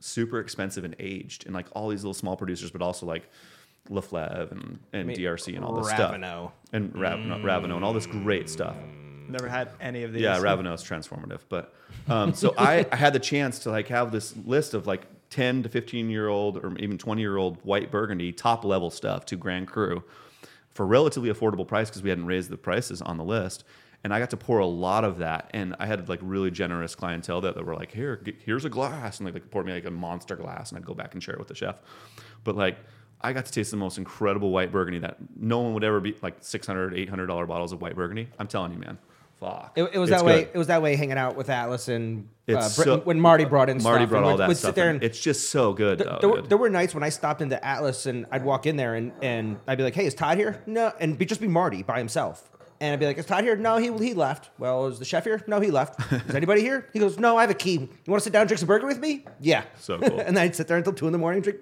super expensive and aged, and like all these little small producers, but also like Leflaive and, and DRC and all this stuff, Raveneau. and Raveneau, Raveneau and all this great stuff. Never had any of these. Yeah, Raveneau is transformative. But um, so I, <laughs> I had the chance to like have this list of like 10 to 15 year old or even 20 year old white Burgundy top level stuff to Grand Cru for relatively affordable price because we hadn't raised the prices on the list. And I got to pour a lot of that, and I had like really generous clientele that, that were like, "Here, get, here's a glass," and like, like poured me like a monster glass, and I'd go back and share it with the chef. But like, I got to taste the most incredible white burgundy that no one would ever be like 600 800 dollar bottles of white burgundy. I'm telling you, man. Fuck. It, it was It's that way. good. It was that way hanging out with Atlas and uh, so- when Marty brought in Marty stuff. brought all that we'd stuff. sit there and it's just so good. Th- though, there, were, there were nights when I stopped into Atlas and I'd walk in there and, and I'd be like, "Hey, is Todd here?" No, and be just be Marty by himself. And I'd be like, "Is Todd here?" No, he he left. Well, is the chef here? No, he left. Is anybody here? He goes, "No, I have a key. You want to sit down and drink some burger with me?" Yeah. So cool. <laughs> and then I'd sit there until two in the morning and drink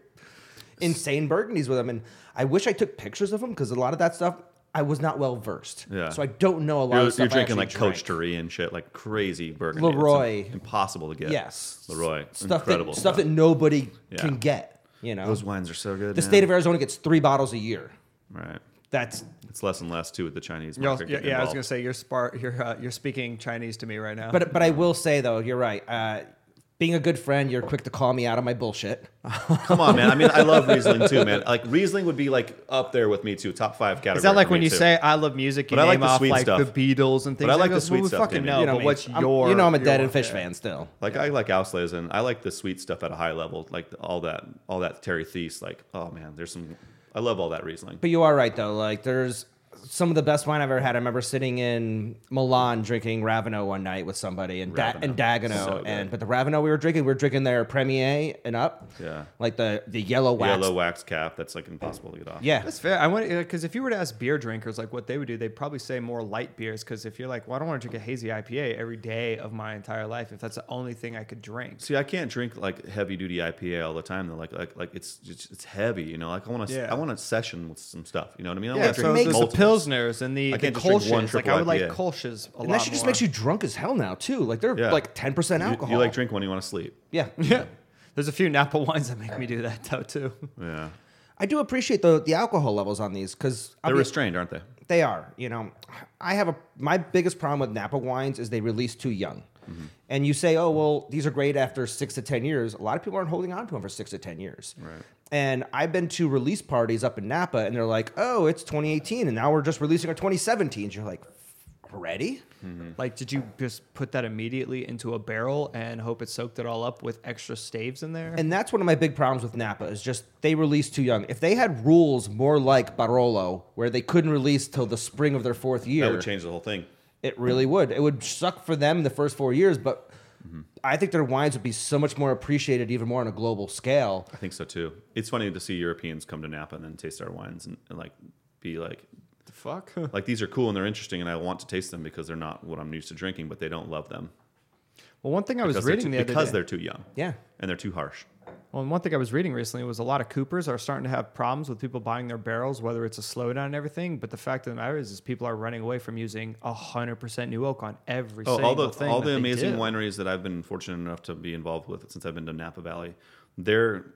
insane burgundies with him. And I wish I took pictures of them because a lot of that stuff I was not well versed. Yeah. So I don't know a lot You're, of stuff. you're drinking like Coche. Dury and shit, like crazy burgundy. It's Leroy. impossible to get. Yes. Leroy. Stuff Incredible that stuff that nobody Yeah. can get. You know, Those wines are so good. the man. state of Arizona gets three bottles a year. right. That's It's less and less too with the Chinese market. also- yeah, yeah, I was gonna say you're spar- you're uh, you're speaking Chinese to me right now. but but I will say though, you're right. Uh, being a good friend, you're quick to call me out on my bullshit. <laughs> Come on, man. I mean, I love Riesling too, man. Like Riesling would be like up there with me too, top five category. is that like for when you too. say I love music, you But I like name the sweet like stuff. the Beatles and things? But I like go, the sweet well, stuff, Fucking damn it. know, you know but me. what's I'm- your? You know I'm a dead and fish fan still. Like I like Auslese I like the sweet stuff at a high level, like all that, all that Terry Theise. Like, oh man, there's some. I love all that Riesling. But you are right though. Like there's some of the best wine I've ever had. I remember sitting in Milan drinking Ravino one night with somebody and da- and Dagano. So and but the Ravino we were drinking, we were drinking their Premier and up. Yeah. Like the the yellow wax. Yellow wax cap. That's like impossible to get off. Yeah. That's fair. I want because uh, if you were to ask beer drinkers like what they would do, they'd probably say more light beers. Because if you're like, well, I don't want to drink a hazy IPA every day of my entire life, if that's the only thing I could drink. See, I can't drink like heavy duty IPA all the time. Though, like, like, like it's it's, it's heavy. You know, like I want to, Yeah. I want a session with some stuff. You know what I mean? I Yeah, wanna so drink there's the multiples. Pilsners and the, I the can't just drink one Kolsch's. Like I triple would like IPA. Kolsch's a lot. and that shit just more. makes you drunk as hell now too. Like they're Yeah. like ten percent You- alcohol. You, like drink when you want to sleep. Yeah. <laughs> Yeah. There's a few Napa wines that make me do that though too. Yeah, I do appreciate the the alcohol levels on these because they're restrained, aren't they? They are. You know, I have a my biggest problem with Napa wines is they release too young. Mm-hmm. And you say, oh well, these are great after six to ten years. A lot of people aren't holding on to them for six to ten years. Right. And I've been to release parties up in Napa, and they're like, oh, it's 2018, and now we're just releasing our 2017s. You're like, already? Like, did you just put that immediately into a barrel and hope it soaked it all up with extra staves in there? And that's one of my big problems with Napa is just they release too young. If they had rules more like Barolo, where they couldn't release till the spring of their fourth year, That would change the whole thing. It really would. It would suck for them the first four years, but Mm-hmm. I think their wines would be so much more appreciated, even more on a global scale. I think so too. It's funny to see Europeans come to Napa and then taste our wines and, and like be like, the fuck? <laughs> like these are cool and they're interesting and I want to taste them because they're not what I'm used to drinking, but they don't love them well, one thing I was because, reading too, the other because day. they're too young. Yeah. and they're too harsh. Well, and one thing I was reading recently was a lot of Coopers are starting to have problems with people buying their barrels, whether it's a slowdown and everything. But the fact of the matter is, is people are running away from using hundred percent new oak on every Oh, single all the thing. all the amazing wineries that I've been fortunate enough to be involved with since I've been to Napa Valley, they're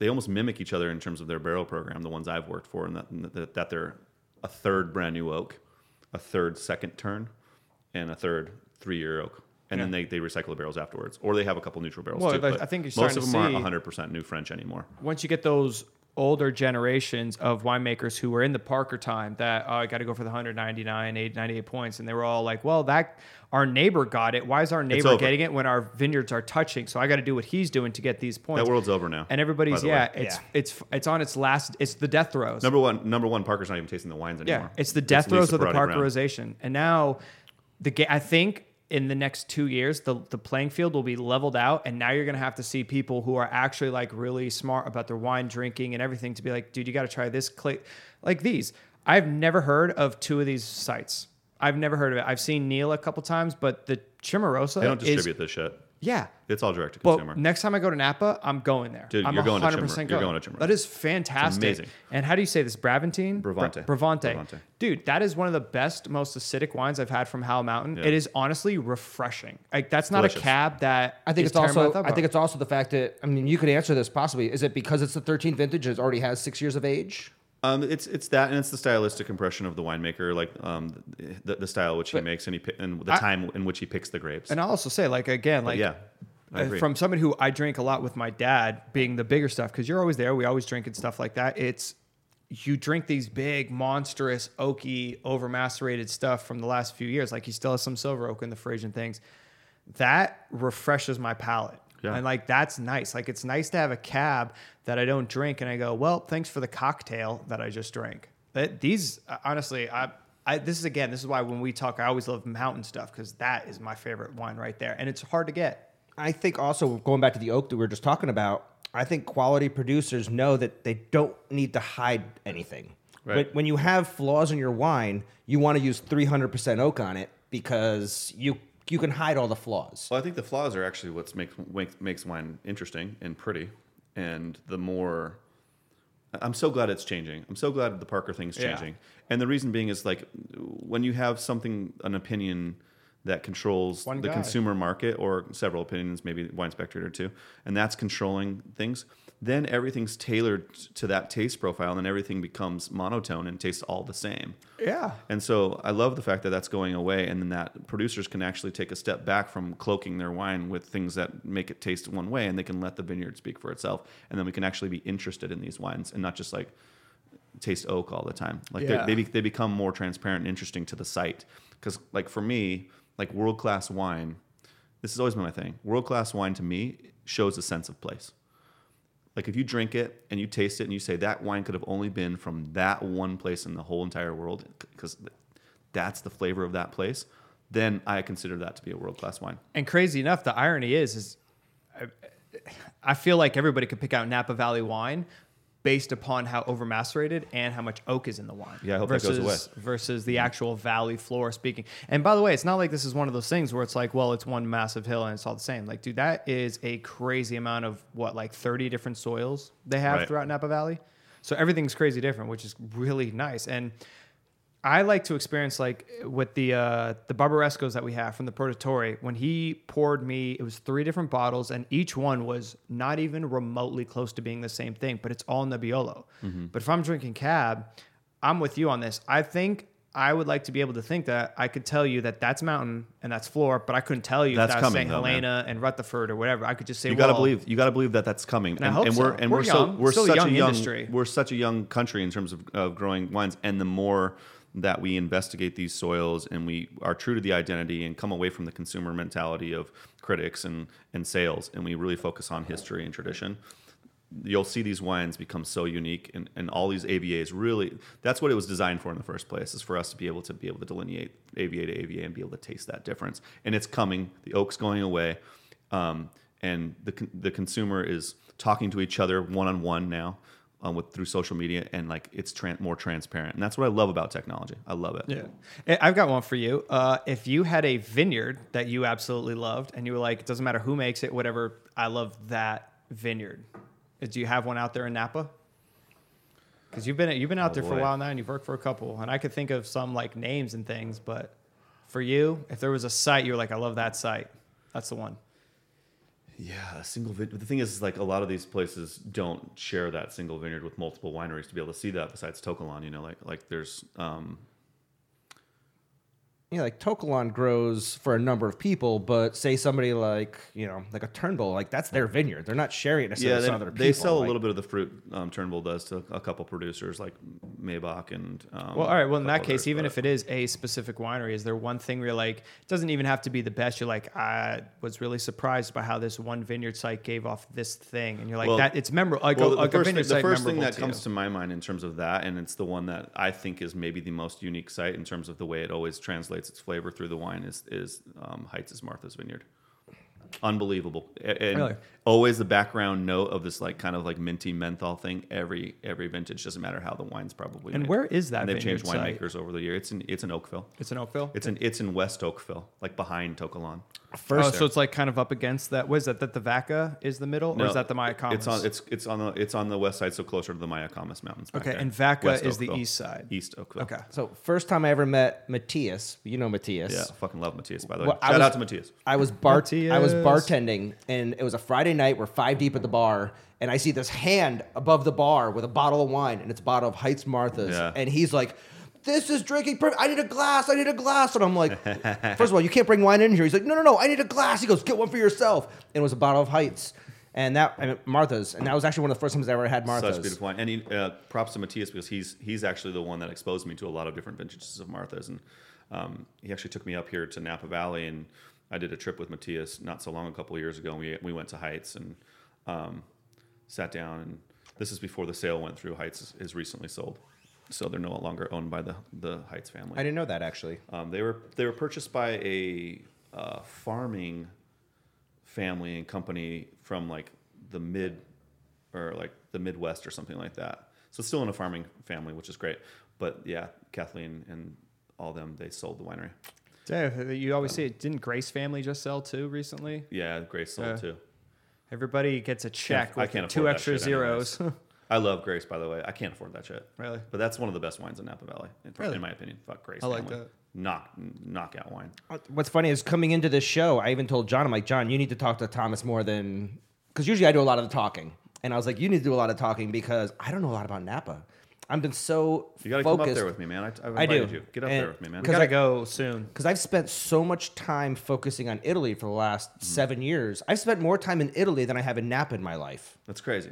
they almost mimic each other in terms of their barrel program. The ones I've worked for, and that that, that they're a third brand new oak, a third second turn, and a third three year oak. And then they, they recycle the barrels afterwards, or they have a couple neutral barrels Well, too. but but I think you're most starting of to them aren't 100 percent new French anymore. once you get those older generations of winemakers who were in the Parker time that oh, I got to go for the 199, 8, 98 points, and they were all like, "Well, that our neighbor got it. Why is our neighbor getting it when our vineyards are touching? So I got to do what he's doing to get these points." That world's over now. and everybody's yeah, way. it's Yeah. it's it's on its last. It's the death throes. number one. Number one. Parker's not even tasting the wines anymore. Yeah, it's the death throes of the Perrotti-Brown. Parkerization, and now the ga- I think in the next two years the the playing field will be leveled out, and now you're gonna have to see people who are actually like really smart about their wine drinking and everything to be like, dude, you got to try this clay, like these. I've never heard of two of these sites. I've never heard of it. I've seen Neal a couple times, but the Cimarossa They don't is distribute this shit. Yeah. It's all direct to But consumer. next time I go to Napa, I'm going there. Dude, I'm you're going to 100% Chimera- you're going to Chimera. That is fantastic. amazing. And how do you say this? Bravantine? Bravante. Bra- Bravante. Bravante. Dude, that is one of the best, most acidic wines I've had from Howell Mountain. Yeah. It is honestly refreshing. Like that's not Delicious. a cab that I think it's also. I think it's also the fact that I mean, you could answer this possibly. Is it because it's the 13th vintage? and It already has six years of age. Um, it's it's that, and it's the stylistic impression of the winemaker, like um, the, the style which he makes, and he and the I- time in which he picks the grapes. And I'll also say, like again, But like yeah, uh, agree. from somebody who I drink a lot with my dad, being the bigger stuff, because you're always there. We always drink and stuff like that. It's you drink these big, monstrous, oaky, over macerated stuff from the last few years. Like he still has some silver oak in the fridge and things. That refreshes my palate. Yeah. And like that's nice. Like it's nice to have a cab that I don't drink and I go, well, thanks for the cocktail that I just drank. That these uh, honestly, I, I this is again, this is why when we talk, I always love mountain stuff because that is my favorite wine right there, and it's hard to get. I think also going back to the oak that we were just talking about, I think quality producers know that they don't need to hide anything. Right. When, when you have flaws in your wine, you want to use 300% oak on it because you you can hide all the flaws. Well, I think the flaws are actually what makes makes wine interesting and pretty, and the more. I'm so glad it's changing. I'm so glad the Parker thing's Yeah. changing, and the reason being is like when you have something, an opinion that controls One the guy. consumer market, or several opinions, maybe Wine Spectator too, and that's controlling things. Then everything's tailored to that taste profile, and then everything becomes monotone and tastes all the same. Yeah. And so I love the fact that that's going away, and then that producers can actually take a step back from cloaking their wine with things that make it taste one way, and they can let the vineyard speak for itself, and then we can actually be interested in these wines and not just like taste oak all the time. Like Yeah. they be, they become more transparent and interesting to the site. Because like for me, like world class wine, this has always been my thing. World class wine to me shows a sense of place. Like if you drink it and you taste it and you say that wine could have only been from that one place in the whole entire world because that's the flavor of that place, then I consider that to be a world class wine. And crazy enough, the irony is, is I, I feel like everybody could pick out Napa Valley wine based upon how overmacerated and how much oak is in the wine. Yeah, I hope that versus, goes away. Versus the mm-hmm. actual valley floor speaking. And by the way, it's not like this is one of those things where it's like, well, it's one massive hill and it's all the same. Like, dude, that is a crazy amount of what, like 30 different soils they have Right. throughout Napa Valley. So everything's crazy different, which is really nice. And I like to experience like with the uh, the Barbarescos that we have from the Produttori. When he poured me, it was three different bottles, and each one was not even remotely close to being the same thing. But it's all Nebbiolo. But if I'm drinking Cab, I'm with you on this. I think I would like to be able to think that I could tell you that that's mountain and that's floor, but I couldn't tell you That's if that's coming, St. though, man. Helena and Rutherford or whatever. I could just say You got to well, believe. You got to believe that that's coming. I hope we're so. and We're we're, so we're Still a such young a young industry. we're such a young country in terms of, of growing wines, and the more that we investigate these soils and we are true to the identity and come away from the consumer mentality of critics and and sales, and we really focus on history and tradition. You'll see these wines become so unique, and, and all these AVAs really. That's what it was designed for in the first place, is for us to be able to be able to delineate AVA to AVA and be able to taste that difference. And it's coming. The oak's going away um, and the the consumer is talking to each other one on one now um, with through social media, and like it's tran- more transparent, and that's what I love about technology. I love it. Yeah. Eh, I've got one for you. Uh, if you had a vineyard that you absolutely loved and you were like, it doesn't matter who makes it, whatever, I love that vineyard. Uh, Do you have one out there in Napa? Because you've been you've been out Oh, there for a while now and you've worked for a couple. And I could think of some like names and things, but for you, if there was a site you were like, I love that site, that's the one. Yeah, a single vineyard. The thing is, like a lot of these places don't share that single vineyard with multiple wineries to be able to see that. Besides To Kalon, you know, like like there's um, Yeah, like To Kalon grows for a number of people, but say somebody like you know, like a Turnbull, like that's their vineyard. They're not sharing it necessarily yeah, with they, some other people. they sell a little bit of the fruit. Um, Turnbull does to a couple producers like Maybach and. Um, Well, all right. Well, in that case, others, even but- if it is a specific winery, is there one thing where you're like, it doesn't even have to be the best. You're like, I was really surprised by how this one vineyard site gave off this thing, and you're like, Well- that it's memorable. Like, well, a, the like a first, vineyard thing, the first thing that to comes you. to my mind in terms of that, and it's the one that I think is maybe the most unique site in terms of the way it always translates its flavor through the wine is is um, Heitz' is Martha's Vineyard. Unbelievable, and Really? always the background note of this like kind of like minty menthol thing. Every every vintage doesn't matter how the wine's probably. And made. where is that And they've changed site? winemakers over the year. It's in it's in Oakville. It's in Oakville. It's in it's in West Oakville, like behind To Kalon. Oh, first, oh, so it's like kind of up against that. Was that? That the Vaca is the middle, or is that the Mayacamas? It's on it's it's on the it's on the west side, so closer to the Mayacamas Mountains. Okay, there. and Vaca West is the east side. East Oakville. Okay. so first time I ever met Matthias. You know Matthias. Yeah, fucking love Matthias. By the way, Well, I shout was- out to Matthias. I was bar I was bartending and it was a Friday night. We're five deep at the bar, and I see this hand above the bar with a bottle of wine, and it's a bottle of Heitz Martha's, Yeah. and he's like. This is drinking perfect. I need a glass. I need a glass. And I'm like, <laughs> first of all, you can't bring wine in here. He's like, no, no, no. I need a glass. He goes, get one for yourself. And it was a bottle of Heitz. And that I mean, Martha's, and that was actually one of the first times I ever had Martha's. Such beautiful wine. And he, uh, props to Matthias because he's he's actually the one that exposed me to a lot of different vintages of Martha's. And um, he actually took me up here to Napa Valley, and I did a trip with Matthias not so long, a couple of years ago. And we we went to Heitz and um, sat down. And this is before the sale went through. Heitz is, is recently sold, so they're no longer owned by the the Heitz family. I didn't know that actually. Um, they were they were purchased by a uh, farming family and company from like the mid or like the Midwest or something like that. So still in a farming family, which is great. But yeah, Kathleen and all them they sold the winery. Yeah, you always see it. Didn't Grace family just sell too recently? Yeah, Grace sold Yeah. too. Everybody gets a check I with can't two extra shit anyways. zeros. <laughs> I love Grace, by the way. I can't afford that shit. Really? But that's one of the best wines in Napa Valley, in, Really? in my opinion. Fuck Grace. I like family. that. Knock, knockout wine. What's funny is coming into this show, I even told John, I'm like, John, you need to talk to Thomas more than because usually I do a lot of the talking, and I was like, you need to do a lot of talking because I don't know a lot about Napa. I've been so You got to focused. come up there with me, man. I, I've I do. you. Get up And- there with me, man. We 'Cause gotta I- go soon. because I've spent so much time focusing on Italy for the last Mm-hmm. seven years. I've spent more time in Italy than I have in Napa in my life. That's crazy.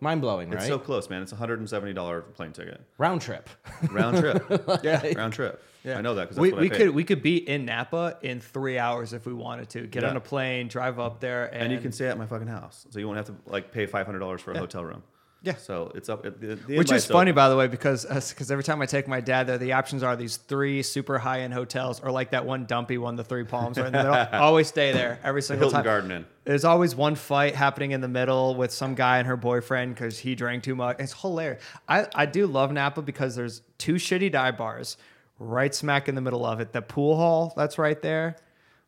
Mind blowing, right? It's so close, man. It's a hundred and seventy dollar plane ticket, Round trip. round trip. <laughs> Yeah. round trip. Yeah. I know that because we, what we I could we could be in Napa in three hours if we wanted to. Get Yeah. on a plane, drive up there, and, and you can stay at my fucking house, so you won't have to like pay five hundred dollars for a hotel room. Yeah. So it's up. The, the Which is funny, open. by the way, because because every time I take my dad there, the options are these three super high end hotels, or like that one dumpy one, the Three Palms, right? And they'll <laughs> always stay there every single Hilton time. Garden Inn. There's always one fight happening in the middle with some guy and her boyfriend because he drank too much. It's hilarious. I, I do love Napa because there's two shitty dive bars right smack in the middle of it. The pool hall that's right there,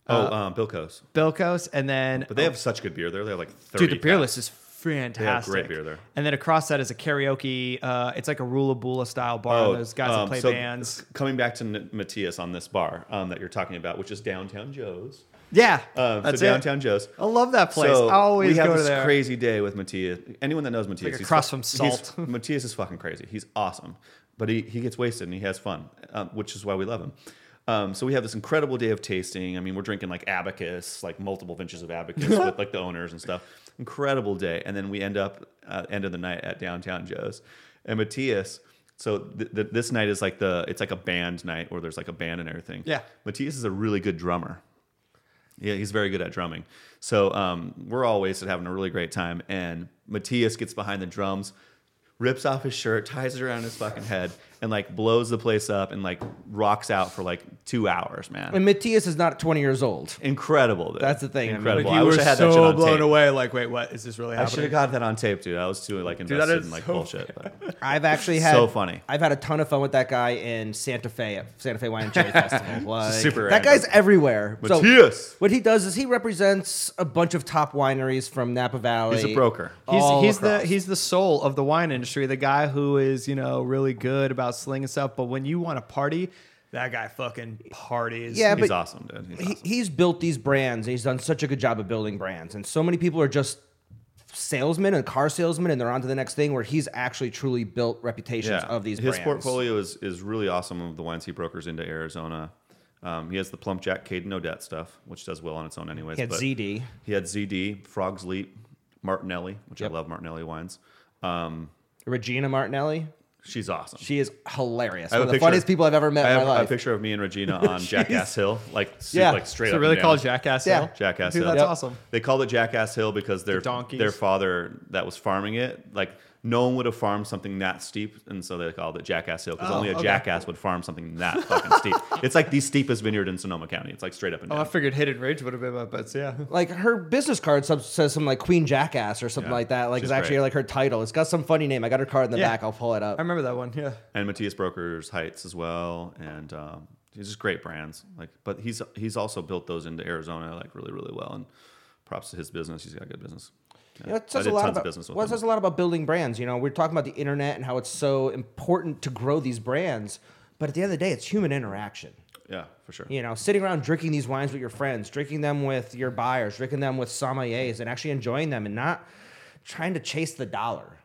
Oh, um, Bilco's. Bilco's, and then But they have such good beer there. They have like thirty. dude, the beer list is fantastic. great beer there. And then across that is a karaoke. Uh, it's like a Rula Bula style bar. Oh, Those guys um, that play so bands. Coming back to N- Matthias on this bar um, that you're talking about, which is Downtown Joe's. Yeah, Um, that's so it. Downtown Joe's. I love that place. So I always we have go this there. crazy day with Matthias. Anyone that knows Matthias, like he's across from Salt. <laughs> Matthias is fucking crazy. He's awesome, but he, he gets wasted and he has fun, um, which is why we love him. Um, so we have this incredible day of tasting. I mean, we're drinking like Abacus, like multiple vintages of Abacus <laughs> with like the owners and stuff. Incredible day, and then we end up uh, end of the night at Downtown Joe's, and Matthias. So th- th- this night is like the it's like a band night where there's like a band and everything. Yeah. Matthias is a really good drummer. Yeah, he's very good at drumming. So um, we're all wasted having a really great time. And Matthias gets behind the drums, rips off his shirt, ties it around his fucking head, and like blows the place up and like rocks out for like two hours, man. and Matthias is not 20 years old. Incredible. Dude. That's the thing, Incredible. Like, I you wish were I had so that shit on blown tape. away. Like, wait, what is this really happening? I should have got that on tape, dude. I was too like that invested is in like so bullshit. But <laughs> I've actually had So funny. I've had a ton of fun with that guy in Santa Fe at Santa Fe Wine and Cherry <laughs> Festival. Like, super that random. guy's everywhere. So Matthias. what he does is he represents a bunch of top wineries from Napa Valley. He's a broker. He's he's the he's the soul of the wine industry. The guy who is you know really good about slinging stuff, but when you want to party, that guy fucking parties. Yeah, He's but awesome, dude. He's he, awesome. he's built these brands and he's done such a good job of building brands and so many people are just salesmen and car salesmen and they're on to the next thing where he's actually truly built reputations of these His brands portfolio is, is really awesome of the wines he brokers into Arizona. Um, he has the PlumpJack Caden Odette stuff, which does well on its own anyways. he had but zd He had ZD, Frog's Leap, Martinelli, which Yep. I love Martinelli wines. Um, regina martinelli she's awesome. she is hilarious I have one of the picture- funniest people i've ever met I in have my a life picture of me and Regina <laughs> on Jackass Hill, like su- Yeah. like straight so up. really and called down. Jackass Yeah. Hill. Jackass Dude, Hill. that's Yep. awesome. They called it Jackass Hill because their donkeys. their father that was farming it, like no one would have farmed something that steep, and so they called it Jackass Hill because Oh, only a okay. jackass would farm something that fucking steep. <laughs> It's like the steepest vineyard in Sonoma County. It's like straight up and Oh. I figured Hidden Ridge would have been my bets. Yeah. like her business card sub- says something like queen jackass or something Yeah. like that like She's it's actually great. like her title it's got some funny name i got her card in the Yeah. back i'll pull it up I remember that one. Yeah. and Matthias Brokers Heitz as well, and um, he's just great brands. Like, but he's he's also built those into Arizona like really really well. And props to his business. He's got good business. You know, it I says a lot tons about, of business with well, it says a lot about building brands. You know, we're talking about the internet and how it's so important to grow these brands. But at the end of the day, it's human interaction. Yeah, for sure. You know, sitting around drinking these wines with your friends, drinking them with your buyers, drinking them with sommeliers, and actually enjoying them and not trying to chase the dollar.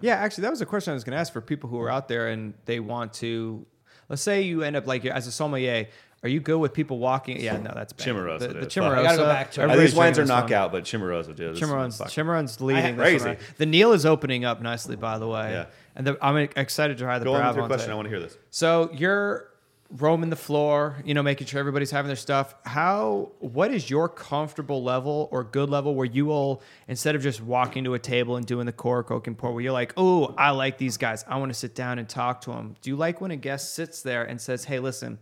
Yeah, actually, that was a question I was going to ask for people who are out there and they want to. Let's say you end up like as a sommelier. Are you good with people walking? Yeah, no, that's bad. Cimarossa The, the is. Cimarossa. I gotta go back to it. Everybody's these wines are drinking one. knockout, but Cimarossa, dude. this is Chimaron's, fuck. Chimaron's leading. this Crazy. one. The Neal is opening up nicely, by the way. Yeah. And the, I'm excited to try the Go on with your question. I want to hear this. So you're roaming the floor, you know, making sure everybody's having their stuff. How? What is your comfortable level or good level where you will, instead of just walking to a table and doing the cork, oak, and pour, where you're like, oh, I like these guys. I want to sit down and talk to them. Do you like when a guest sits there and says, hey, listen,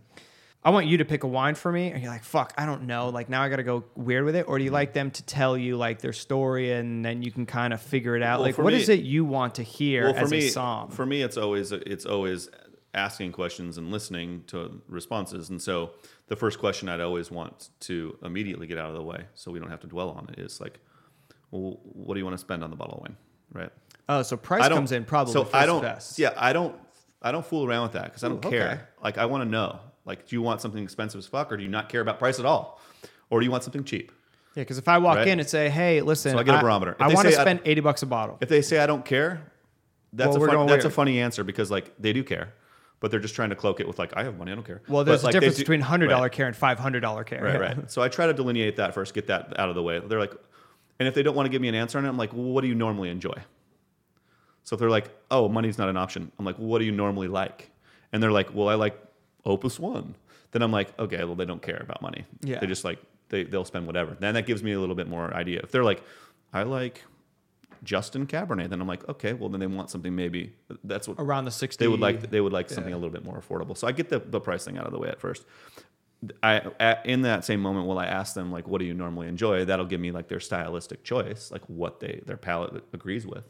I want you to pick a wine for me, and you're like, fuck, I don't know. Like now I got to go weird with it, or do you mm-hmm. like them to tell you like their story and then you can kind of figure it out? Well, like, what me- is it you want to hear Well, for as me, a somm? for me, it's always it's always asking questions and listening to responses. And so, the first question I'd always want to immediately get out of the way, so we don't have to dwell on it, is like, well, what do you want to spend on the bottle of wine, right? oh, so price comes in probably So I don't. best. Yeah, I don't. I don't fool around with that because I don't Ooh, care. okay. Like I want to know. Like, do you want something expensive as fuck, or do you not care about price at all, or do you want something cheap? Yeah, because if I walk Right? in and say, "Hey, listen," So I get a barometer. If I, want to spend eighty bucks a bottle. If they say I don't care, that's Well, a fun, that's a funny answer because like they do care, but they're just trying to cloak it with like I have money, I don't care. well, there's like, a they difference do- between hundred dollar right. care and five hundred dollar care. Right, right. <laughs> So I try to delineate that first, get that out of the way. They're like, and if they don't want to give me an answer on it, I'm like, well, what do you normally enjoy? So if they're like, oh, money's not an option, I'm like, well, what do you normally like? And they're like, well, I like Opus One. Then I'm like, okay, well, they don't care about money. Yeah. They just like they they'll spend whatever. Then that gives me a little bit more idea. If they're like, I like Justin Cabernet, then I'm like, okay, well, then they want something maybe that's what Around the sixty, they would like they would like something Yeah. a little bit more affordable. So I get the, the pricing out of the way at first. I at, in that same moment, will I ask them like, what do you normally enjoy? That'll give me like their stylistic choice, like what they their palate agrees with.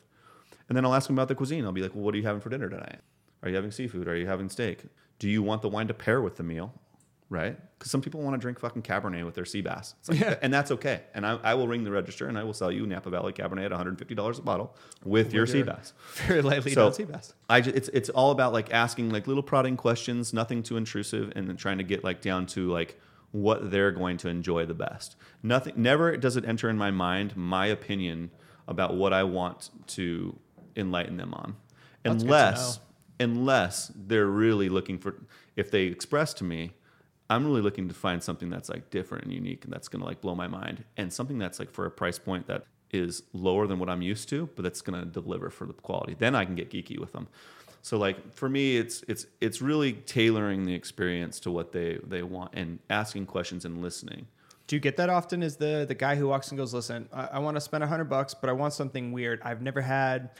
And then I'll ask them about the cuisine. I'll be like, well, what are you having for dinner tonight? Are you having seafood? Are you having steak? Do you want the wine to pair with the meal? Right? Because some people want to drink fucking Cabernet with their sea bass. Like, Yeah. And that's okay. And I, I will ring the register and I will sell you Napa Valley Cabernet at $150 a bottle with, your sea bass. very lightly So- done sea bass. I ju- it's it's all about like asking like little prodding questions, nothing too intrusive, and then trying to get like down to like what they're going to enjoy the best. Nothing, never does it enter in my mind my opinion about what I want to enlighten them on, That's unless. Unless they're really looking for if they express to me. I'm really looking to find something that's like different and unique and that's gonna like blow my mind and something that's like for a price point that is lower than what I'm used to, but that's gonna deliver for the quality. Then I can get geeky with them. So like for me, it's it's it's really tailoring the experience to what they they want and asking questions and listening. Do you get that often? Is the the guy who walks and goes, "Listen, I, I want to spend a hundred bucks, but I want something weird. I've never had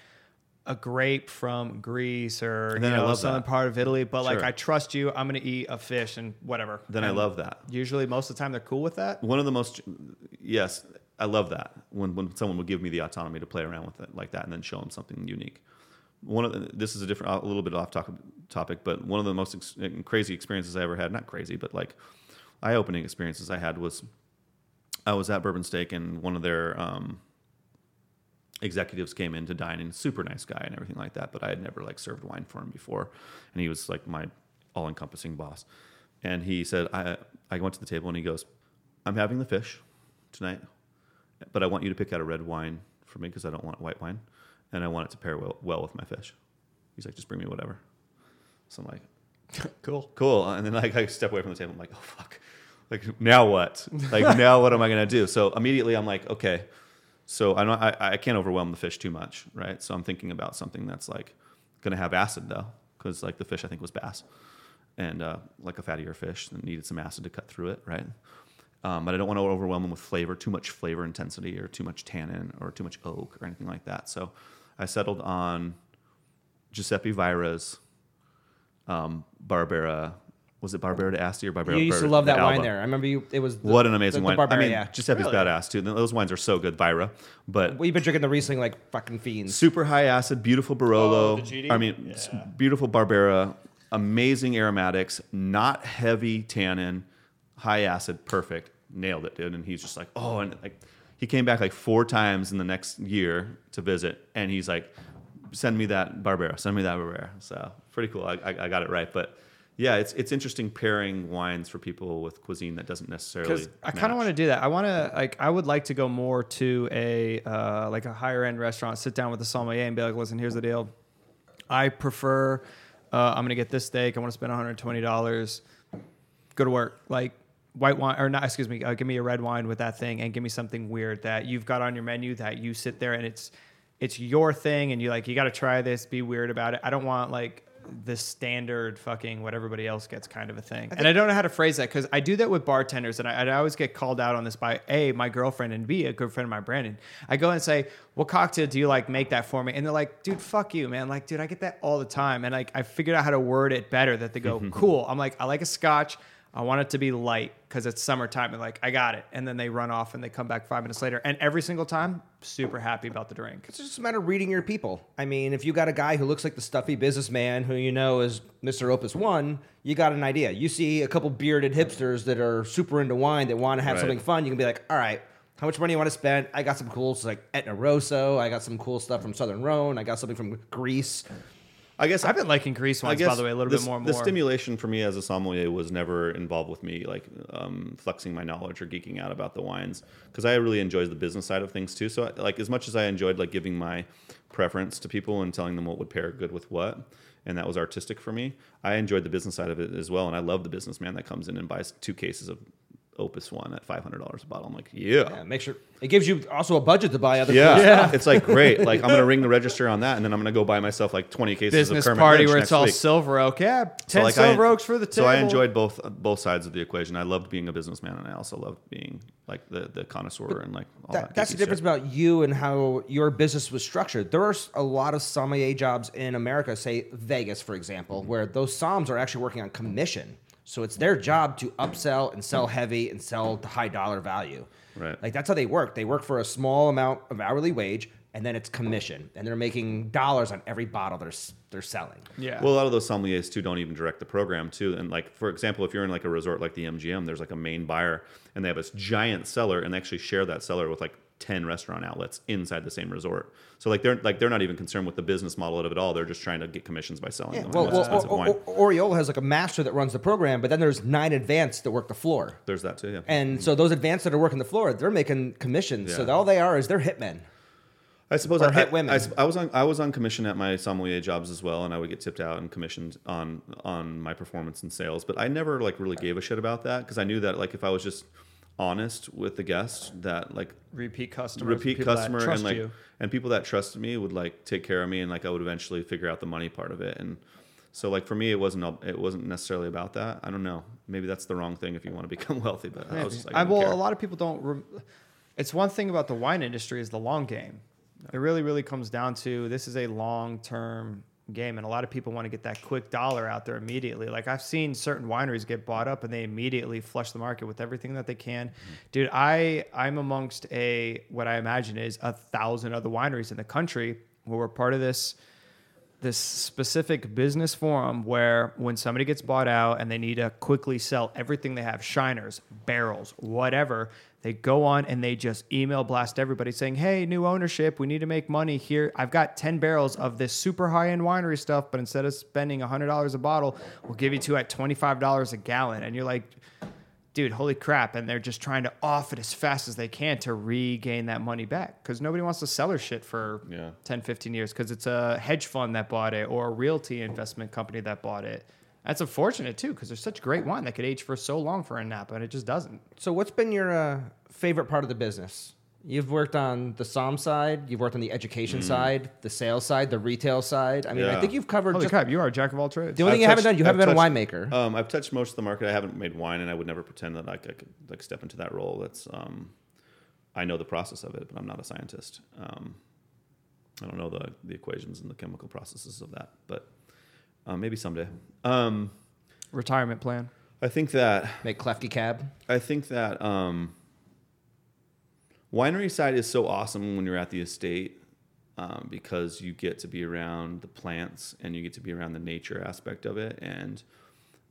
a grape from Greece or And you know southern that. part of Italy, but like I trust you. I'm gonna eat a fish and whatever. Then I love that. Usually, most of the time, they're cool with that. One of the most yes, I love that when when someone would give me the autonomy to play around with it like that and then show them something unique. One of the, this is a different a little bit off topic, topic, but one of the most ex- crazy experiences I ever had, not crazy, but like eye-opening experiences I had was I was at Bourbon Steak and one of their um, executives came in to dine and super nice guy and everything like that but i had never like served wine for him before and he was like my all-encompassing boss and he said i i went to the table and he goes i'm having the fish tonight but i want you to pick out a red wine for me because i don't want white wine and i want it to pair well, well with my fish he's like just bring me whatever so i'm like <laughs> Cool. cool. And then like I step away from the table. I'm like, oh fuck. Like now what? Like now what am I gonna do? So immediately I'm like, okay. So I'm not, I I can't overwhelm the fish too much, right? So I'm thinking about something that's like gonna have acid though, because like the fish I think was bass, and uh, like a fattier fish that needed some acid to cut through it, right? Um, but I don't want to overwhelm them with flavor, too much flavor intensity, or too much tannin, or too much oak, or anything like that. So I settled on Giuseppe Vajra's um, Barbera. Was it Barbera de Asti or Barbera? You used to love that de wine there. I remember you. It was the, What an amazing the, the wine! I Barbera, mean, yeah. Giuseppe's Really? badass too. Those wines are so good, Vajra. But We've been drinking the Riesling like fucking fiends. super high acid, beautiful oh, Barolo. Oh, the GD? I mean, s- beautiful Barbera, amazing aromatics, not heavy tannin, high acid, perfect. Nailed it, dude. And he's just like, oh, and like he came back like four times in the next year to visit, and he's like, send me that Barbera, send me that Barbera. So pretty cool. I, I, I got it right, but. Yeah, it's it's interesting pairing wines for people with cuisine that doesn't necessarily. I kind of want to do that. I want to like I would like to go more to a uh, like a higher end restaurant, sit down with the sommelier and be like, listen, here's the deal. I prefer. Uh, I'm gonna get this steak. I want to spend 120 dollars. go to work. Like white wine or not, excuse me, uh, give me a red wine with that thing and give me something weird that you've got on your menu that you sit there and it's it's your thing and you like you got to try this, be weird about it. I don't want like the standard fucking what everybody else gets kind of a thing. and I don't know how to phrase that because I do that with bartenders and I, I always get called out on this by A, my girlfriend, and B, a good friend of mine, Brandon. I go and say, What cocktail do you like make that for me? And they're like, Dude, fuck you, man. Like, dude, I get that all the time. And like, I figured out how to word it better that they go, <laughs> Cool. I'm like, I like a scotch. I want it to be light because it's summertime and like I got it. And then they run off and they come back five minutes later. And every single time, super happy about the drink. It's just a matter of reading your people. I mean, if you got a guy who looks like the stuffy businessman who you know is Mr. Opus One, you got an idea. You see a couple bearded hipsters that are super into wine that want to have Right. something fun, you can be like, all right, how much money you want to spend? I got some cool stuff like Etna Rosso. I got some cool stuff from Southern Rhone. I got something from Greece. I guess I've been liking Greece ones, by the way, a little the, bit more the more. stimulation for me as a sommelier was never involved with me like um, flexing my knowledge or geeking out about the wines because I really enjoyed the business side of things too. So like as much as I enjoyed like giving my preference to people and telling them what would pair good with what, and that was artistic for me. I enjoyed the business side of it as well, and I love the businessman that comes in and buys two cases of Opus One at five hundred dollars a bottle. I'm like, yeah. Yeah, make sure it gives you also a budget to buy other Yeah. cool stuff. it's like great. <laughs> Like I'm gonna ring the register on that, and then I'm gonna go buy myself like 20 cases Business of Kermit party Lynch where it's all week. silver oak. Yeah, So, like, silver I, oaks for the table. So I enjoyed both both sides of the equation. I loved being a businessman, and I also loved being like the the connoisseur and like all that. That, that's geeky the difference shit. about you and how your business was structured. There are a lot of sommelier jobs in America, say Vegas, for example, where those somms are actually working on commission. So it's their job to upsell and sell heavy and sell the high dollar value. Right. Like that's how they work. They work for a small amount of hourly wage, and then it's commission, and they're making dollars on every bottle they're they're selling. Yeah. Well, a lot of those sommeliers too don't even direct the program too. And like for example, if you're in like a resort like the MGM, there's like a main buyer, and they have this giant cellar and they actually share that cellar with like ten restaurant outlets inside the same resort. So like they're like they're not even concerned with the business model of it all. They're just trying to get commissions by selling Yeah, them. well, well expensive o- wine. Aureole has like a master that runs the program, but then there's nine advanced that work the floor. There's that too. Yeah. And so those advanced that are working the floor, they're making commissions. So all they are is they're hitmen. I suppose Or I, hit women. I, I was on I was on commission at my sommelier jobs as well, and I would get tipped out and commissioned on on my performance and sales. But I never like really gave a shit about that because I knew that like if I was just honest with the guest, that like repeat customer, repeat customer and like you. and people that trusted me would like take care of me and like I would eventually figure out the money part of it and. So like for me, it wasn't it wasn't necessarily about that. I don't know. Maybe that's the wrong thing if you want to <laughs> become wealthy. But I was just like, I I, well, care. a lot of people don't. Rem- it's one thing about the wine industry is the long game. It really, really comes down to this is a long term game, and a lot of people want to get that quick dollar out there immediately. Like I've seen certain wineries get bought up, and they immediately flush the market with everything that they can. Mm-hmm. Dude, I I'm amongst a what I imagine is a thousand other wineries in the country who are part of this this specific business forum where when somebody gets bought out and they need to quickly sell everything they have shiners barrels whatever they go on and they just email blast everybody saying hey new ownership we need to make money here. I've got 10 barrels of this super high-end winery stuff but instead of spending $100 a bottle we'll give you two at $25 a gallon. And you're like dude, holy crap. And they're just trying to off it as fast as they can to regain that money back because nobody wants to sell their shit for Yeah. 10, 15 years because it's a hedge fund that bought it or a realty investment company that bought it. That's unfortunate too because there's such great wine that could age for so long for a Napa and it just doesn't. So what's been your uh, favorite part of the business? You've worked on the SOM side, you've worked on the education side, the sales side, the retail side. I mean, I think you've covered Holy crap, you are a jack of all trades. the only thing you I've haven't done. You haven't I've been a winemaker. Um, I've touched most of the market. I haven't made wine, and I would never pretend that I could like step into that role. That's um, I know the process of it, but I'm not a scientist. Um, I don't know the the equations and the chemical processes of that, but uh, maybe someday. Um, Retirement plan. I think that Make Klefki cab. I think that um, winery side is so awesome when you're at the estate um, because you get to be around the plants and you get to be around the nature aspect of it. And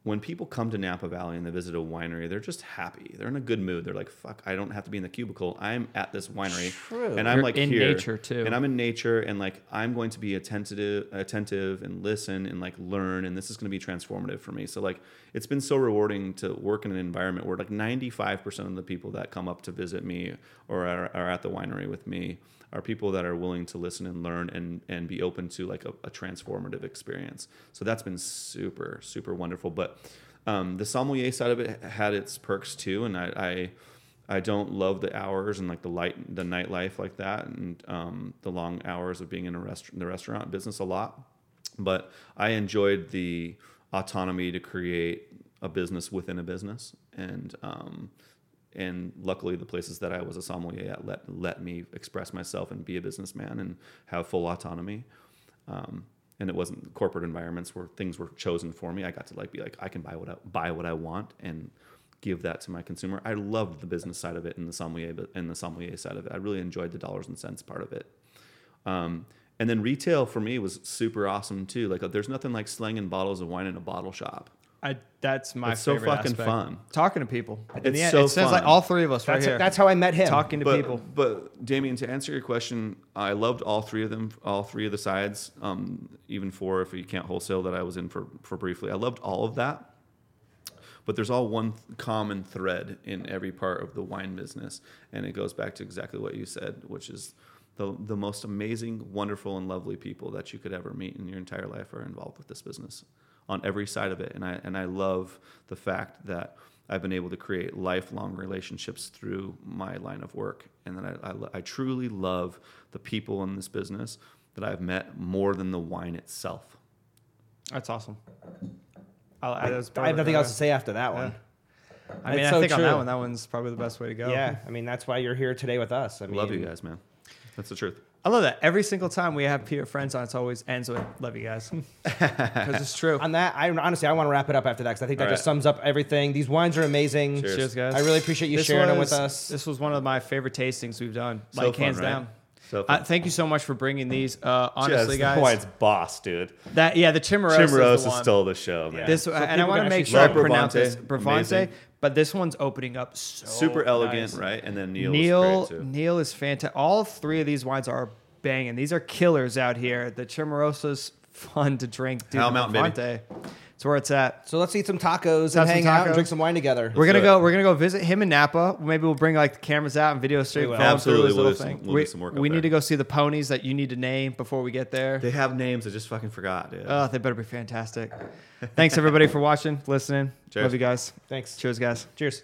when people come to Napa Valley and they visit a winery, they're just happy. They're in a good mood. They're like, "Fuck, I don't have to be in the cubicle. I'm at this winery, True. and I'm You're like in here, nature, too. And I'm in nature, and like I'm going to be attentive, attentive, and listen, and like learn, and this is going to be transformative for me. So like, it's been so rewarding to work in an environment where like 95% of the people that come up to visit me or are, are at the winery with me are people that are willing to listen and learn and and be open to like a, a transformative experience. So that's been super super wonderful. But Um, the sommelier side of it had its perks too, and I, I I don't love the hours and like the light the nightlife like that and um, the long hours of being in a restaurant the restaurant business a lot. But I enjoyed the autonomy to create a business within a business and um, and luckily the places that I was a sommelier at let let me express myself and be a businessman and have full autonomy. Um, and it wasn't corporate environments where things were chosen for me. I got to like be like I can buy what I buy what I want and give that to my consumer. I loved the business side of it and the sommelier and the sommelier side of it. I really enjoyed the dollars and cents part of it. Um, and then retail for me was super awesome too. Like there's nothing like slinging bottles of wine in a bottle shop. I, that's my It's so fucking aspect. fun. Talking to people. In It's the end, so it sounds like fun. all three of us right That's, here. that's how I met him. talking to but, people. But Damien, to answer your question, I loved all three of them, all three of the sides, um, even four if you can't wholesale that I was in for for briefly. I loved all of that. But there's all one th- common thread in every part of the wine business, and it goes back to exactly what you said, which is the the most amazing, wonderful, and lovely people that you could ever meet in your entire life are involved with this business on every side of it. And I and I love the fact that I've been able to create lifelong relationships through my line of work, and that I, I, I truly love the people in this business that I've met more than the wine itself. That's awesome. I, I, that's I have nothing else to say after that one. I mean, It's I so think on that one, that one's probably the best way to go. Yeah, I mean that's why you're here today with us. I mean, love you guys, man. That's the truth. I love that. Every single time we have peer friends on, it's always ends with "love you guys" <laughs> because it's true. On that, I honestly I want to wrap it up after that because I think that All just right. sums up everything. These wines are amazing. Cheers. Cheers, guys. I really appreciate you This sharing them was- with us. This was one of my favorite tastings we've done, So like fun, hands right? down. So Uh, fun. thank you so much for bringing these. Uh, honestly, Yes, guys, wine's boss, dude. that yeah, the Cimarossa, is the one. stole the show, man. This So and I people want to can make actually sure I try it. pronounce Bravante, this Bravante, amazing. But this one's opening up so Super elegant, nice. right? And then Neal, Neal, is great too. Neal is fantastic. All three of these wines are banging. These are killers out here. The Cimarossa's fun to drink. Dude, Howell Mountain, baby. Bravante, it's where it's at. so let's eat some tacos have and hang some out and tacos. drink some wine together. We're gonna do go. We're gonna go visit him in Napa. Maybe we'll bring like the cameras out and video stream. will. film Absolutely, his we'll little do some- thing. we'll we do some work up we need there. to go see the ponies that you need to name before we get there. They have names. I just fucking forgot, dude. Oh, they better be fantastic. Thanks everybody for watching, listening. <laughs> Cheers. Love you guys. Thanks. Cheers, guys. Cheers.